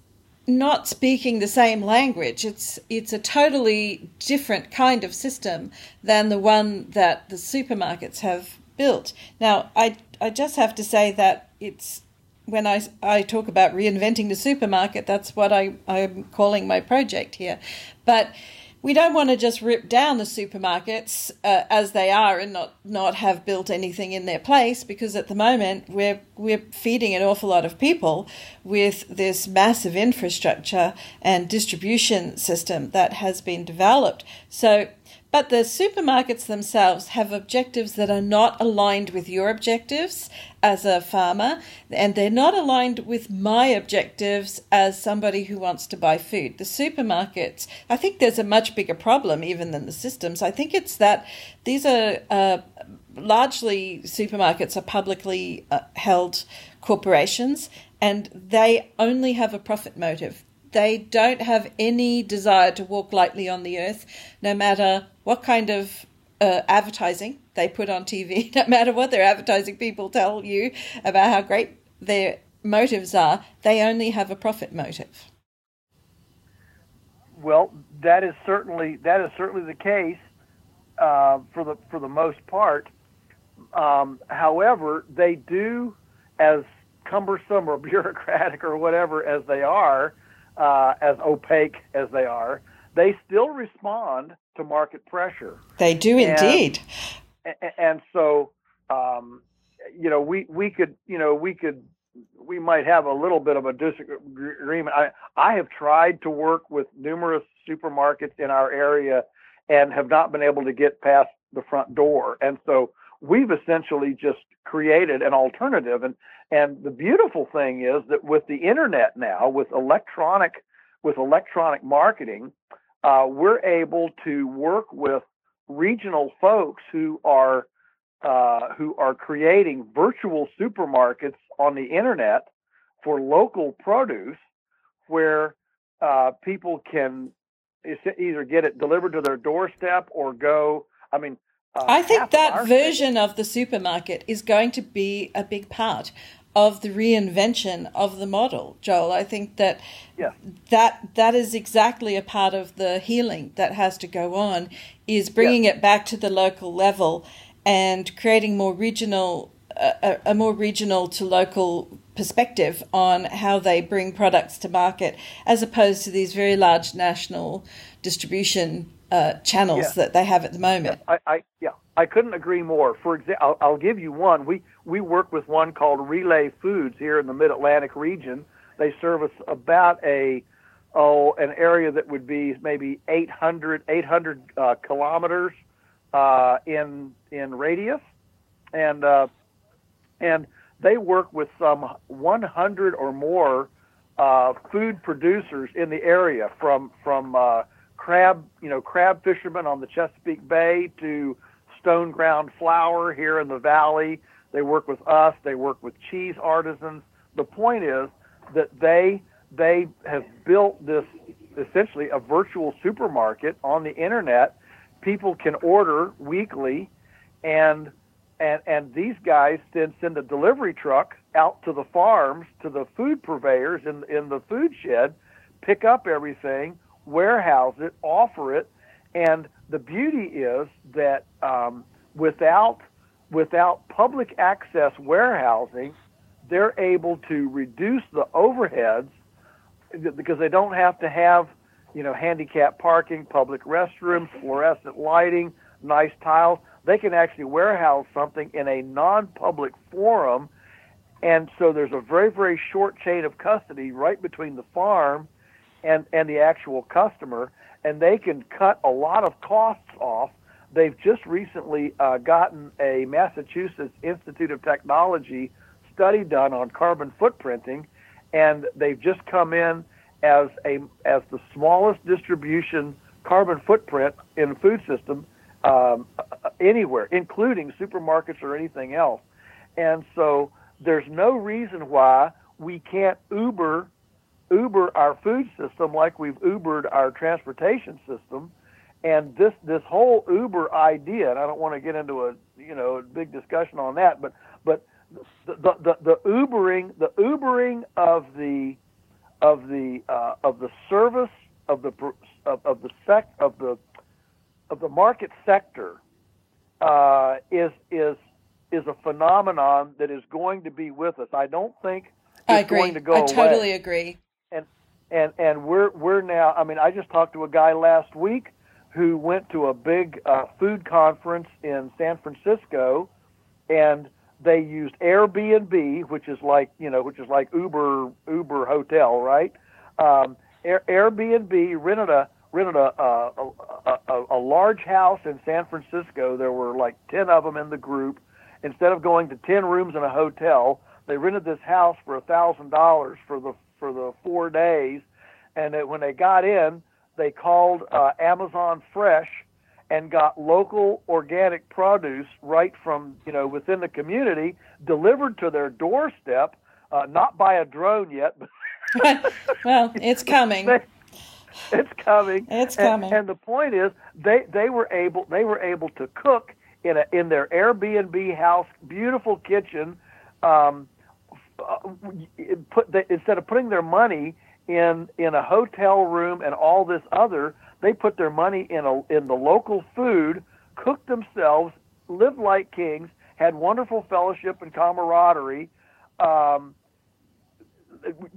not speaking the same language. It's it's a totally different kind of system than the one that the supermarkets have built. Now, I I just have to say that it's when I, I talk about reinventing the supermarket, that's what I, I'm calling my project here. But we don't want to just rip down the supermarkets uh, as they are and not, not have built anything in their place because at the moment we're we're feeding an awful lot of people with this massive infrastructure and distribution system that has been developed. So but the supermarkets themselves have objectives that are not aligned with your objectives as a farmer, and they're not aligned with my objectives as somebody who wants to buy food. The supermarkets, I think there's a much bigger problem even than the systems. I think it's that these are uh, largely supermarkets are publicly uh, held corporations and they only have a profit motive they don't have any desire to walk lightly on the earth, no matter what kind of uh, advertising they put on TV, [LAUGHS] no matter what their advertising people tell you about how great their motives are, they only have a profit motive. Well, that is certainly that is certainly the case uh, for the for the most part. Um, however, they do, as cumbersome or [LAUGHS] bureaucratic or whatever as they are, uh, as opaque as they are, they still respond to market pressure. They do and, indeed. And, so, um, you know, we, we could, you know, we could, we might have a little bit of a disagreement. I, I have tried to work with numerous supermarkets in our area and have not been able to get past the front door. And so we've essentially just created an alternative. And and the beautiful thing is that with the internet now, with electronic with electronic marketing, uh, we're able to work with regional folks who are uh, who are creating virtual supermarkets on the internet for local produce, where uh, people can either get it delivered to their doorstep or go. I mean, uh, I think that version of the supermarket is going to be a big part of the reinvention of the model, Joel. I think that yeah. that that is exactly a part of the healing that has to go on is bringing yeah. it back to the local level and creating more regional a, a more regional to local perspective on how they bring products to market as opposed to these very large national distribution uh, channels yeah. that they have at the moment. I, I, yeah, I couldn't agree more. For example, I'll, I'll, give you one. We we work with one called Relay Foods here in the Mid Atlantic region. They service about a oh an area that would be maybe 800 800 uh, kilometers uh, in in radius, and uh, and they work with some 100 or more uh, food producers in the area from from uh, crab, you know, crab fishermen on the Chesapeake Bay to stone ground flour here in the valley. They work with us. They work with cheese artisans. The point is that they they have built this essentially a virtual supermarket on the internet. People can order weekly, and and and these guys then send a delivery truck out to the farms to the food purveyors in in the food shed, pick up everything, warehouse it, offer it, and the beauty is that um, without without public access warehousing, they're able to reduce the overheads because they don't have to have you know handicap parking, public restrooms, fluorescent lighting, nice tiles. They can actually warehouse something in a non-public forum, and so there's a very very short chain of custody right between the farm and and the actual customer, and they can cut a lot of costs off. They've just recently uh, gotten a Massachusetts Institute of Technology study done on carbon footprinting, and they've just come in as a as the smallest distribution carbon footprint in the food system um, anywhere, including supermarkets or anything else. And so there's no reason why we can't Uber Uber our food system like we've Ubered our transportation system. And this this whole Uber idea, and I don't want to get into a you know a big discussion on that, but but the the, the, the Ubering the Ubering of the of the uh, of the service of the of, of the sec of the of the market sector uh, is is is a phenomenon that is going to be with us. I don't think it's I agree. going to go away. I totally away. agree. And and and we're we're now. I mean, I just talked to a guy last week who went to a big uh, food conference in San Francisco, and they used Airbnb, which is like you know, which is like Uber Uber hotel, right? Um, Air, Airbnb rented a rented a a, a a large house in San Francisco. There were like ten of them in the group. Instead of going to ten rooms in a hotel, they rented this house for a thousand dollars for the for the four days. And it, when they got in, they called uh, Amazon Fresh and got local organic produce right from you know within the community delivered to their doorstep, uh, not by a drone yet. But [LAUGHS] well, it's coming. they, [LAUGHS] it's coming. It's coming. And, the point is, they they were able they were able to cook in a in their Airbnb house, beautiful kitchen. Um, put they, instead of putting their money in in a hotel room and all this other, they put their money in a in the local food, cooked themselves, lived like kings, had wonderful fellowship and camaraderie. Um,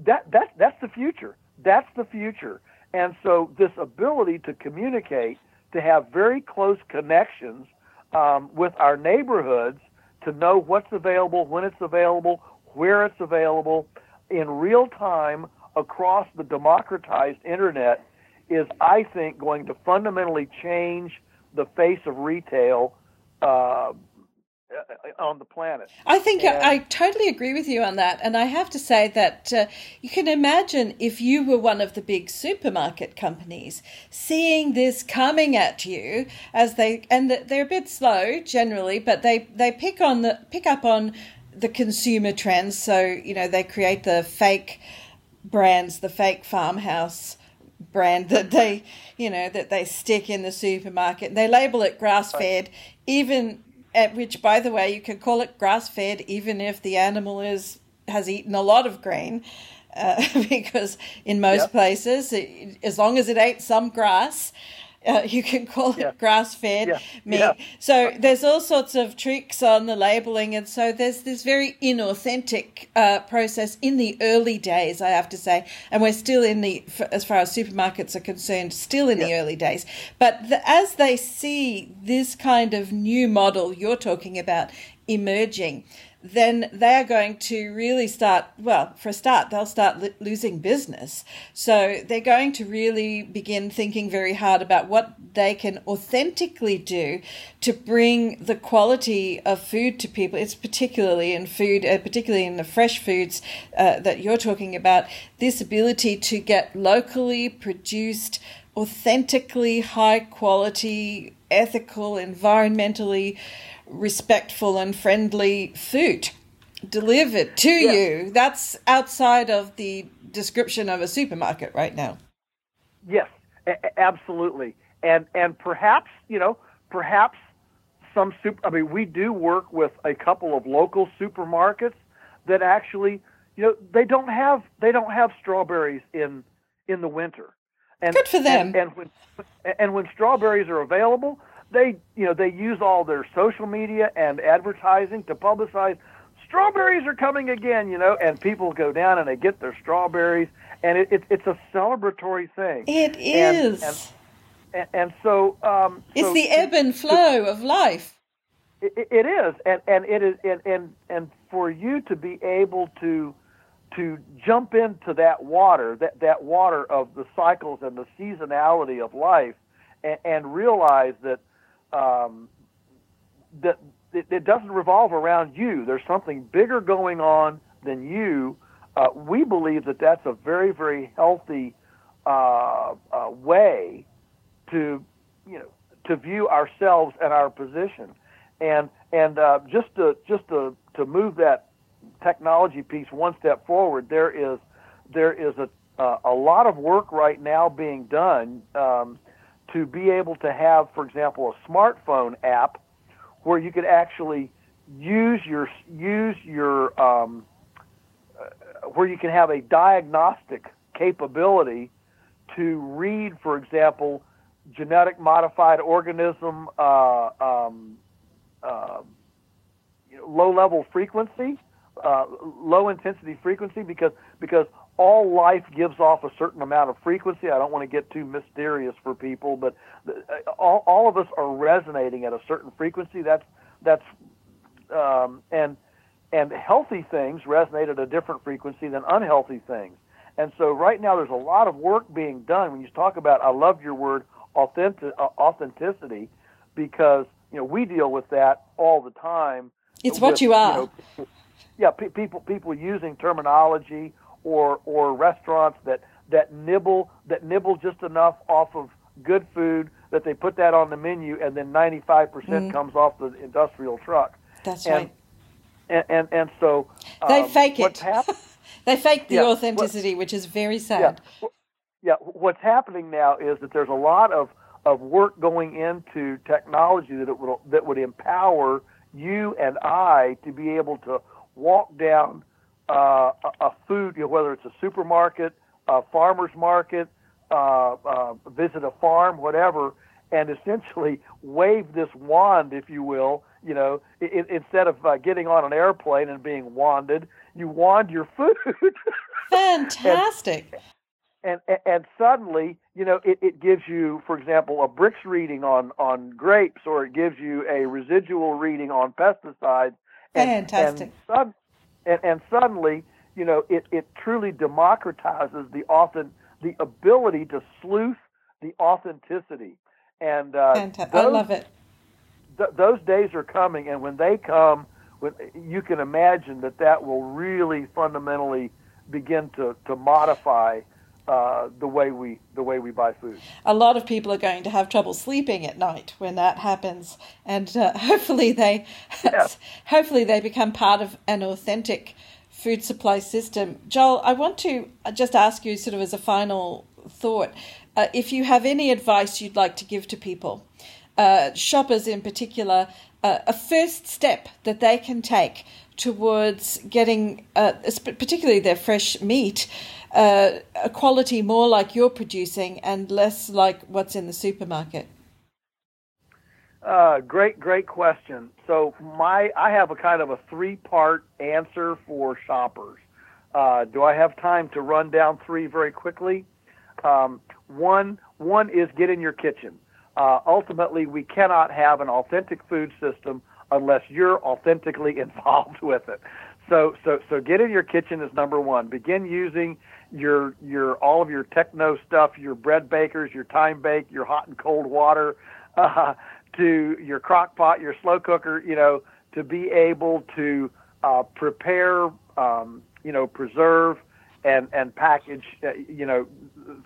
that that that's the future. That's the future. And so this ability to communicate, to have very close connections um, with our neighborhoods, to know what's available, when it's available, where it's available, in real time across the democratized internet, is I think going to fundamentally change the face of retail. Uh, on the planet. I think And- I totally agree with you on that. And I have to say that uh, you can imagine if you were one of the big supermarket companies seeing this coming at you as they, and they're a bit slow generally, but they, they pick on the, pick up on the consumer trends. So, you know, they create the fake brands, the fake farmhouse brand that they, you know, that they stick in the supermarket. They label it grass fed, even at which, by the way, you can call it grass fed even if the animal is has eaten a lot of grain, uh, [LAUGHS] because in most Yep. places, it, as long as it ate some grass. Uh, [LAUGHS] you can call it Yeah. grass fed Yeah. meat. Yeah. So there's all sorts of tricks on the labeling, and so there's this very inauthentic uh, process in the early days, I have to say, and we're still in the, as far as supermarkets are concerned, still in the early days. But the, as they see this kind of new model you're talking about emerging, then they are going to really start, well, for a start, they'll start li- losing business. So they're going to really begin thinking very hard about what they can authentically do to bring the quality of food to people. It's particularly in food, uh, particularly in the fresh foods uh, that you're talking about, this ability to get locally produced, authentically high quality, ethical, environmentally respectful and friendly food delivered to Yeah. you. That's outside of the description of a supermarket right now. Yes, a- absolutely. And and perhaps you know perhaps some super. I mean, we do work with a couple of local supermarkets that actually you know they don't have they don't have strawberries in in the winter. And, Good for them. And, and when and when strawberries are available, they you know they use all their social media and advertising to publicize strawberries are coming again. You know, and people go down and they get their strawberries, and it, it, it's a celebratory thing. It is, And- and- and, so um, it's so the ebb and flow of life. it, it is, and and it is, and, and and for you to be able to to jump into that water, that that water of the cycles and the seasonality of life, and, and realize that um, that it, it doesn't revolve around you. There's something bigger going on than you. Uh, we believe that that's a very very healthy uh, uh, way to you know to view ourselves and our position and and uh, just to just to to move that technology piece one step forward there is there is a uh, a lot of work right now being done um, to be able to have, for example, a smartphone app where you could actually use your use your um, uh, where you can have a diagnostic capability to read, for example, genetic modified organism uh, um, uh, you know, low level frequency, uh, low intensity frequency, because because all life gives off a certain amount of frequency. I don't want to get too mysterious for people, but the, uh, all, all of us are resonating at a certain frequency. That's that's um, and and healthy things resonate at a different frequency than unhealthy things. And so right now there's a lot of work being done when you talk about I love your word authentic, uh, authenticity because you know we deal with that all the time. It's with, what you are. You know, yeah, pe- people people using terminology or or restaurants that that nibble that nibble just enough off of good food that they put that on the menu and then 95% mm comes off the industrial truck. That's and, right. And, and and so they um, fake it. [LAUGHS] they fake the yeah, authenticity, what, which is very sad. Yeah, yeah. What's happening now is that there's a lot of of work going into technology that it would that would empower you and I to be able to walk down uh, a, a food, you know, whether it's a supermarket, a farmer's market, uh, uh, visit a farm, whatever, and essentially [LAUGHS] wave this wand, if you will. You know, it, instead of uh, getting on an airplane and being wanded, you wand your [LAUGHS] food. Fantastic. and, and, and suddenly, you know, it, it gives you, for example, a Brix reading on on grapes, or it gives you a residual reading on pesticides. And, Fantastic. And, and, and suddenly, you know, it, it truly democratizes the often the ability to sleuth the authenticity. And uh, Fantastic. Those, I love it. Th- those days are coming, and when they come, when you can imagine that that will really fundamentally begin to, to modify uh, the way we the way we buy food. A lot of people are going to have trouble sleeping at night when that happens, and uh, [LAUGHS] hopefully they yeah. [LAUGHS] hopefully they become part of an authentic food supply system. Joel, I want to just ask you, sort of as a final thought, uh, if you have any advice you'd like to give to people, uh, shoppers in particular, uh, a first step that they can take towards getting, uh, particularly their fresh meat, uh, a quality more like you're producing and less like what's in the supermarket? Uh, great, great question. So my, I have a kind of a three-part answer for shoppers. Uh, do I have time to run down three very quickly? Um, one, one is get in your kitchen. Uh, ultimately, we cannot have an authentic food system unless you're authentically [LAUGHS] involved with it. So, so, so get in your kitchen is number one. Begin using your your all of your techno stuff, your bread bakers, your time bake, your hot and cold water, [LAUGHS] uh, to your crock pot, your slow cooker, you know, to be able to uh, prepare, um, you know, preserve and and package, uh, you know,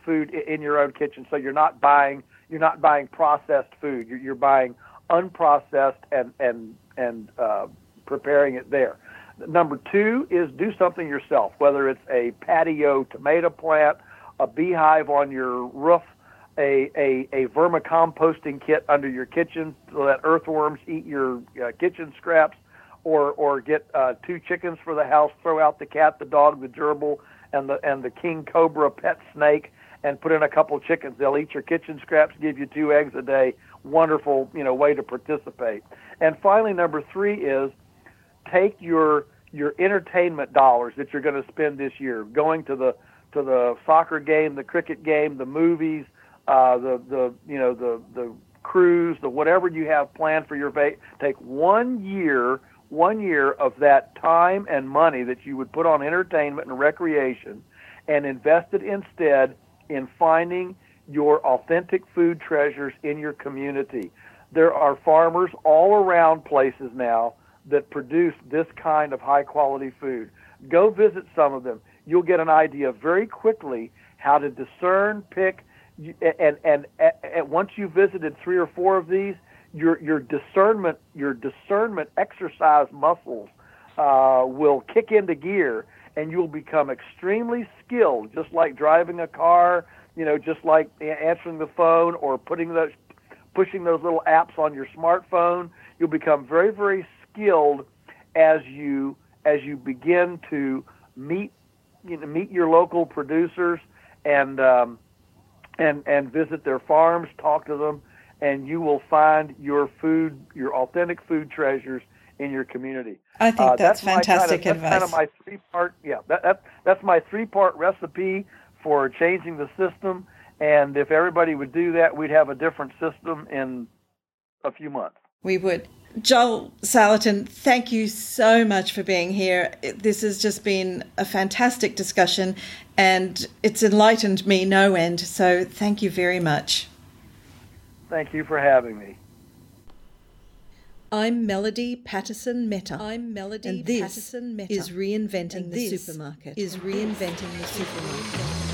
food in your own kitchen. So you're not buying you're not buying processed food. You're, you're buying unprocessed and and and uh, preparing it there. Number two is do something yourself, whether it's a patio tomato plant, a beehive on your roof, a, a, a vermicomposting kit under your kitchen so that earthworms eat your uh, kitchen scraps, or, or get uh, two chickens for the house, throw out the cat, the dog, the gerbil, and the, and the king cobra pet snake, and put in a couple chickens. They'll eat your kitchen scraps, give you two eggs a day. Wonderful, you know, way to participate. And finally, number three is take your your entertainment dollars that you're going to spend this year going to the to the soccer game, the cricket game, the movies, uh, the the you know the the cruise, the whatever you have planned for your va- take one year one year of that time and money that you would put on entertainment and recreation and invest it instead in finding your authentic food treasures in your community. There are farmers all around places now that produce this kind of high quality food. Go visit some of them. You'll get an idea very quickly how to discern, pick, and and, and once you've visited three or four of these, your your discernment your discernment exercise muscles uh, will kick into gear, and you'll become extremely skilled, just like driving a car, you know, just like answering the phone or putting those, pushing those little apps on your smartphone. You'll become very, very skilled as you as you begin to meet you know, meet your local producers and um, and and visit their farms, talk to them, and you will find your food, your authentic food treasures in your community. I think uh, that's, that's, fantastic kind of, advice. That's kind of my three part. Yeah, that, that that's my three part recipe for changing the system. And if everybody would do that, we'd have a different system in a few months. We would. Joel Salatin, thank you so much for being here. This has just been a fantastic discussion and it's enlightened me no end. So thank you very much. Thank you for having me. I'm Melody Patterson Meta. I'm Melody and this Patterson Meta. Is reinventing and the supermarket. Is reinventing the supermarket.